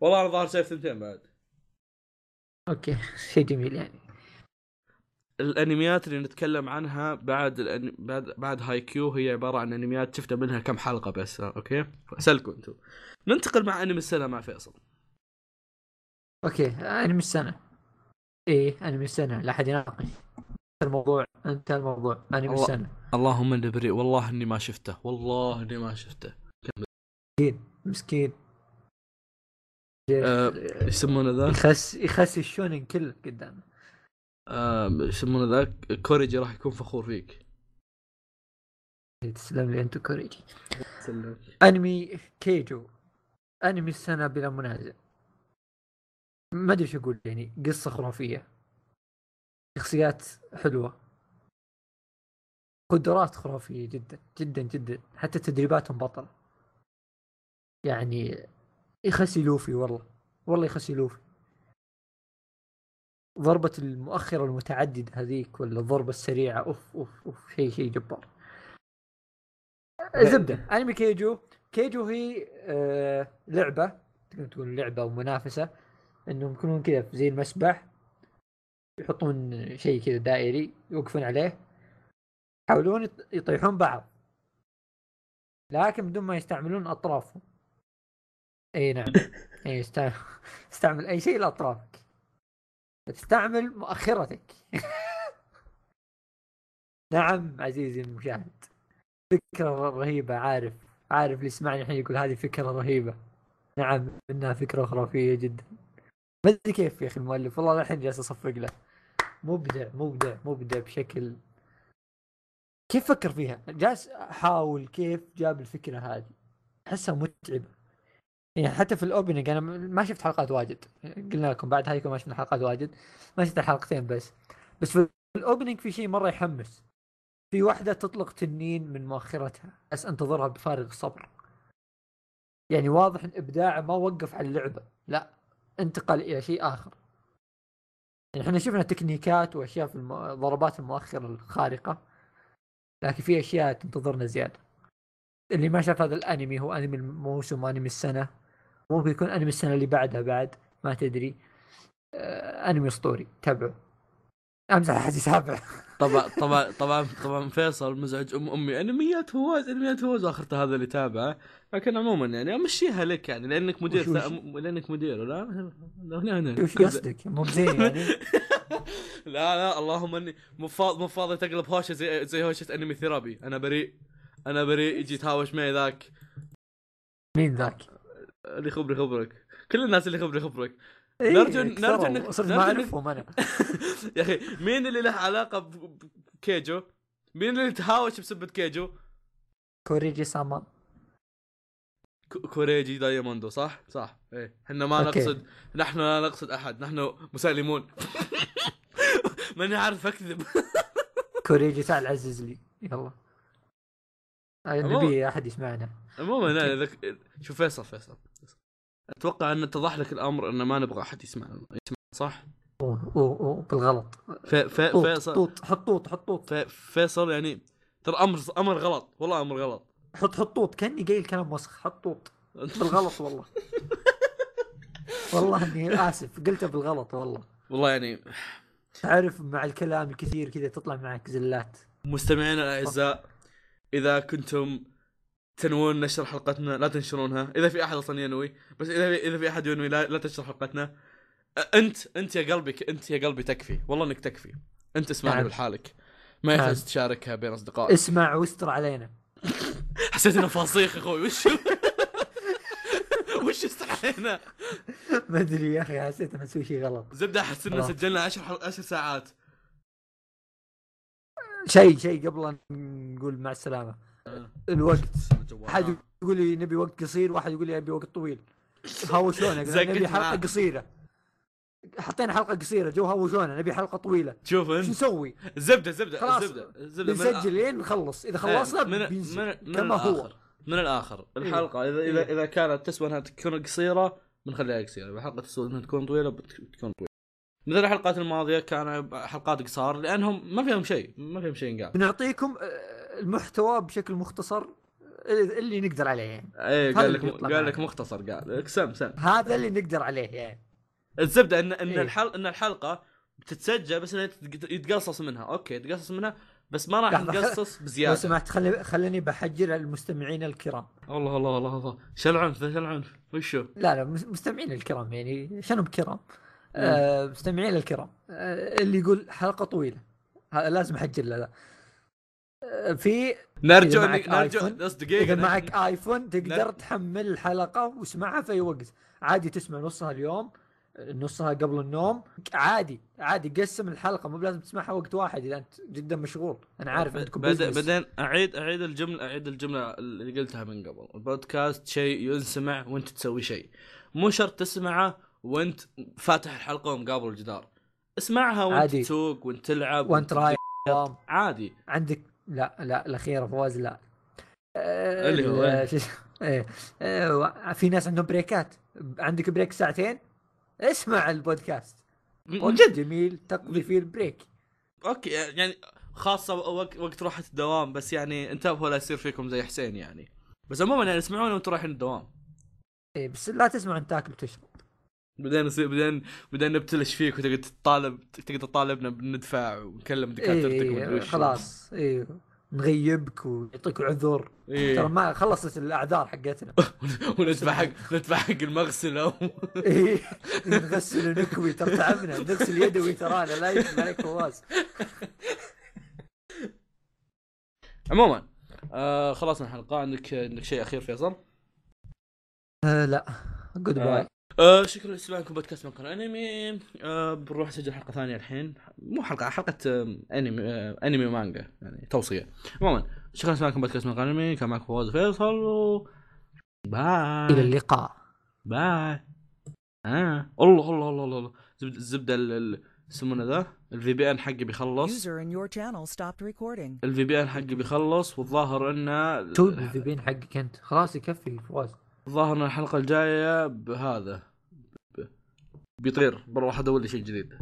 والله أنا ظاهر شايف ثنتين بعد. okay شيء جميل يعني. الأنميات اللي نتكلم عنها بعد الأن... بعد بعد Haikyuu هي عبارة عن أنميات شفنا منها كم حلقة بس okay؟ أسألكم أنتم. ننتقل مع أنمي السنة مع فيصل. okay أنمي السنة. إيه أنمي السنة لا أحد يناقش. الموضوع انتهى الموضوع. انمي الله. السنة اللهم اني بريء والله إني ما شفته. والله إني ما شفته. مسكين. آه، إيش يسمونه ذا؟ يخس يخسي ال shonen كله قدامه. إيش يسمونه ذا؟ كوريجي راح يكون فخور فيك. تسلم لي أنت كوريجي. أنمي كيجو. أنمي السنة بلا منازع. ما أدري شو أقول يعني. قصة خرافية. شخصيات حلوة. قدرات خرافية جدا جدا جدا. حتى تدريباتهم بطله يعني يخسي لوفي والله والله يخسي لوفي. ضربة المؤخرة المتعددة هذيك ولا الضربة السريعة أوف أوف أوف شيء شيء جبار. زبدة. أنمي كيجو. كيجو هي آه لعبة تقدر تقول لعبة أو منافسة إنهم يكونون كذا زي المسبح. يحطون شيء كذا دائري يوقفون عليه يحاولون يط- يطيحون بعض. لكن بدون ما يستعملون أطرافهم. إي نعم. إي استعمل استعمل أي شيء لأطرافك. تستعمل مؤخرتك. نعم عزيزي المشاهد. فكرة رهيبة عارف عارف اللي يسمعني الحين يقول هذه فكرة رهيبة. نعم إنها فكرة خرافية جدا. ما أدري كيف يا أخي المؤلف والله الحين جالس أصفق له. مبدع مبدع مبدع بشكل كيف فكر فيها؟ جالس أحاول كيف جاب الفكرة هذه. أحسها متعبة. يعني حتى في الاوبننج أنا ما شفت حلقات واجد. قلنا لكم بعد هايكم ما شفنا حلقات واجد. ما شفت حلقتين بس. بس في ال opening في شيء مرة يحمس. في واحدة تطلق تنين من مؤخرتها. بس أنتظرها بفارغ الصبر. يعني واضح إن إبداعه ما وقف على اللعبة. لا. انتقل إلى شيء آخر. يعني إحنا شفنا تكنيكات وأشياء في الم... ضربات الخارقة لكن في أشياء تنتظرنا زيادة. اللي ما شاف هذا الأنمي هو أنمي الموسم وأنمي السنة. ممكن يكون أنمي السنة اللي بعدها بعد ما تدري. آه أنمي أسطوري تابعه امزح احد يتابع طبعا طبعا طبعا طبعا فيصل مزعج ام أمي. انميات فواز انميات فواز واخرته هذا اللي تابعه. لكن عموما يعني أمشيها لك يعني لأنك مدير وش- وش؟ لأنك مدير لا؟ هنا هنا وش قصدك؟ مو بزين يعني؟ لا لا اللهم إني مو فاضي مو فاضي تقلب هوشة زي زي هوشة أنمي therapy أنا بريء أنا بريء. يجي يتهاوش معي ذاك. مين ذاك؟ اللي خبري خبرك كل الناس اللي خبري خبرك إيه، نرجو-. نرجو إنك- صرت ما أعرفهم أنا. يا أخي مين اللي له علاقة بكيجو؟ مين اللي تهاوش بسبة كيجو؟ كوريجي سامان. ك- كوريجي دايموندو صح؟ صح. إيه. إحنا ما okay. نقصد نحن لا نقصد أحد. نحن مسالمون ماني عارف أكذب. كوريجي تعال عزز لي. يلا. نبي أحد يسمعنا. عموما شوف فيصل فيصل. أتوقع أن اتضح لك الأمر أن ما نبغى أحد يسمعنا يسمع صح؟ أوه أوه أوه بالغلط. فيصل طوط حط طوط حط طوط. في فيصل يعني ترى أمر أمر غلط والله أمر غلط. حط حط طوط. كأني قايل كلام وسخ. حط طوط. بالغلط والله. والله إني آسف. قلته بالغلط والله. والله يعني تعرف مع الكلام الكثير كذا تطلع معك زلات. مستمعينا الأعزاء إذا كنتم تنوون نشر حلقتنا لا تنشرونها. إذا في أحد أصلا ينوي بس إذا إذا في أحد ينوي لا, لا تنشر حلقتنا. انت أنت يا قلبي أنت يا قلبي تكفي. والله إنك تكفي. أنت اسمعني نعم. بالحالك. ما يحتاج نعم. تشاركها بين أصدقائك. اسمع واستر علينا. حسيت إنه فاصيخ أخوي. وش وش استحينا ما أدري يا أخي حسيت اني أسوي شيء غلط. زبدة احس انه. سجلنا 10 حل... 10 ساعات. شيء شيء قبل نقول مع السلامة. الوقت. جوال. أحد يقول لي نبي وقت قصير وأحد يقول لي أبي وقت طويل. هاوشونا نبي حلقة. قصيرة. حطينا حلقة قصيرة. جو هاوشونا نبي حلقة طويلة. شوف شو انت نسوي؟ زبدة زبدة زبدة. زبدة. بنسجل لين نخلص. إذا خلصنا إيه، من من, من كما هو. من الآخر. الحلقة اذا اذا إيه. إذا كانت تسوى إنها تكون قصيرة بنخليها قصيرة. إذا الحلقة تسوى إنها تكون طويلة بتكون طويلة. مثل الحلقات الماضية كان حلقات قصار لأنهم ما فيهم شيء. ما فيهم شيء قال بنعطيكم آه، المحتوى بشكل مختصر اللي نقدر عليه يعني. إيه قال لك قال لك. مختصر قال سم سم. هذا اللي نقدر عليه يعني. الزبدة ان إن إيه. إن الحلقة بتتسجل بس إنها يتق- يتقصص منها. أوكي يتقصص منها بس ما راح نقصص لو بزيادة. سمحت خلي خليني بحجر المستمعين الكرام. الله الله الله الله. شو العنف شو العنف؟ وشو لا لا مس- مستمعين الكرام يعني شنو بكرام؟ آه مستمعين الكرام آه اللي يقول حلقة طويلة. لازم أحجر له آه في نرجو آيفون- بس دقيقة إذا معك ايفون تقدر. تحمل الحلقة واسمعها في أي وقت عادي تسمع نصها اليوم نصها قبل النوم عادي عادي قسم الحلقة مو بلازم تسمعها وقت واحد إذا أنت جدا مشغول أنا عارف عندكم بعدين. بعدين اعيد أعيد الجمله أعيد الجملة اللي قلتها من قبل البودكاست شيء ينسمع وأنت تسوي شيء مو شرط تسمعه وأنت فاتح الحلقة ومقابل الجدار اسمعها وأنت. تسوق وأنت تلعب وأنت رايح. عادي عندك لا لا الاخيره فواز لا. آه، اللي هو ال- إيه؟ إيه. آه، في ناس عندهم بريكات. عندك break ساعتين؟ اسمع البودكاست. جد جميل تقضي فيه ال break. okay يعني خاصة وقت وقت راحة الدوام بس يعني انتبهوا لا يصير فيكم زي حسين يعني. بس عموما يعني اسمعونا وأنتم رايحين الدوام. إيه بس لا تسمع انت تاكل وتشرب. بعدين يصير بعدين بعدين نبتلش فيك وتقعد تطالب تقعد تطالبنا بندفع ونكلم دكاترتك إيه إيه. خلاص. إيه. نغيبك ويعطيك عذر. ترى إيه. ما خلصت الأعذار حقتنا. وندفع حق ندفع حق المغسله إيه، نغسل ونكوي ترى تعبنا. نغسل يدوي ترانا لا يكفي عليك فواز. عموما آه خلصنا الحلقة. عندك عندك شيء أخير فيصل؟ آه لا. goodbye آه شكرا لاستماعكم بودكاست مقهى الأنمي. آه بنروح نسجل حلقة ثانية الحين. مو حلقة حلقة آه أنمي آه أنمي ومانجا يعني توصية. عموما شكرا لاستماعكم بودكاست مقهى الأنمي. كان معكم فواز فيصل. و bye إلى اللقاء. bye آه. الله الله الله الله, الله. زبدة الزبده ال- ال- يسمونه ذا؟ ال VPN حقي بيخلص. User in your channel stopped recording. ال VPN حقي بيخلص والظاهر إنه تو ال V PN حقك أنت. خلاص يكفي فواز الظاهر إن الحلقة الجاية بهذا بيطير بروح ادور لي شيء جديد.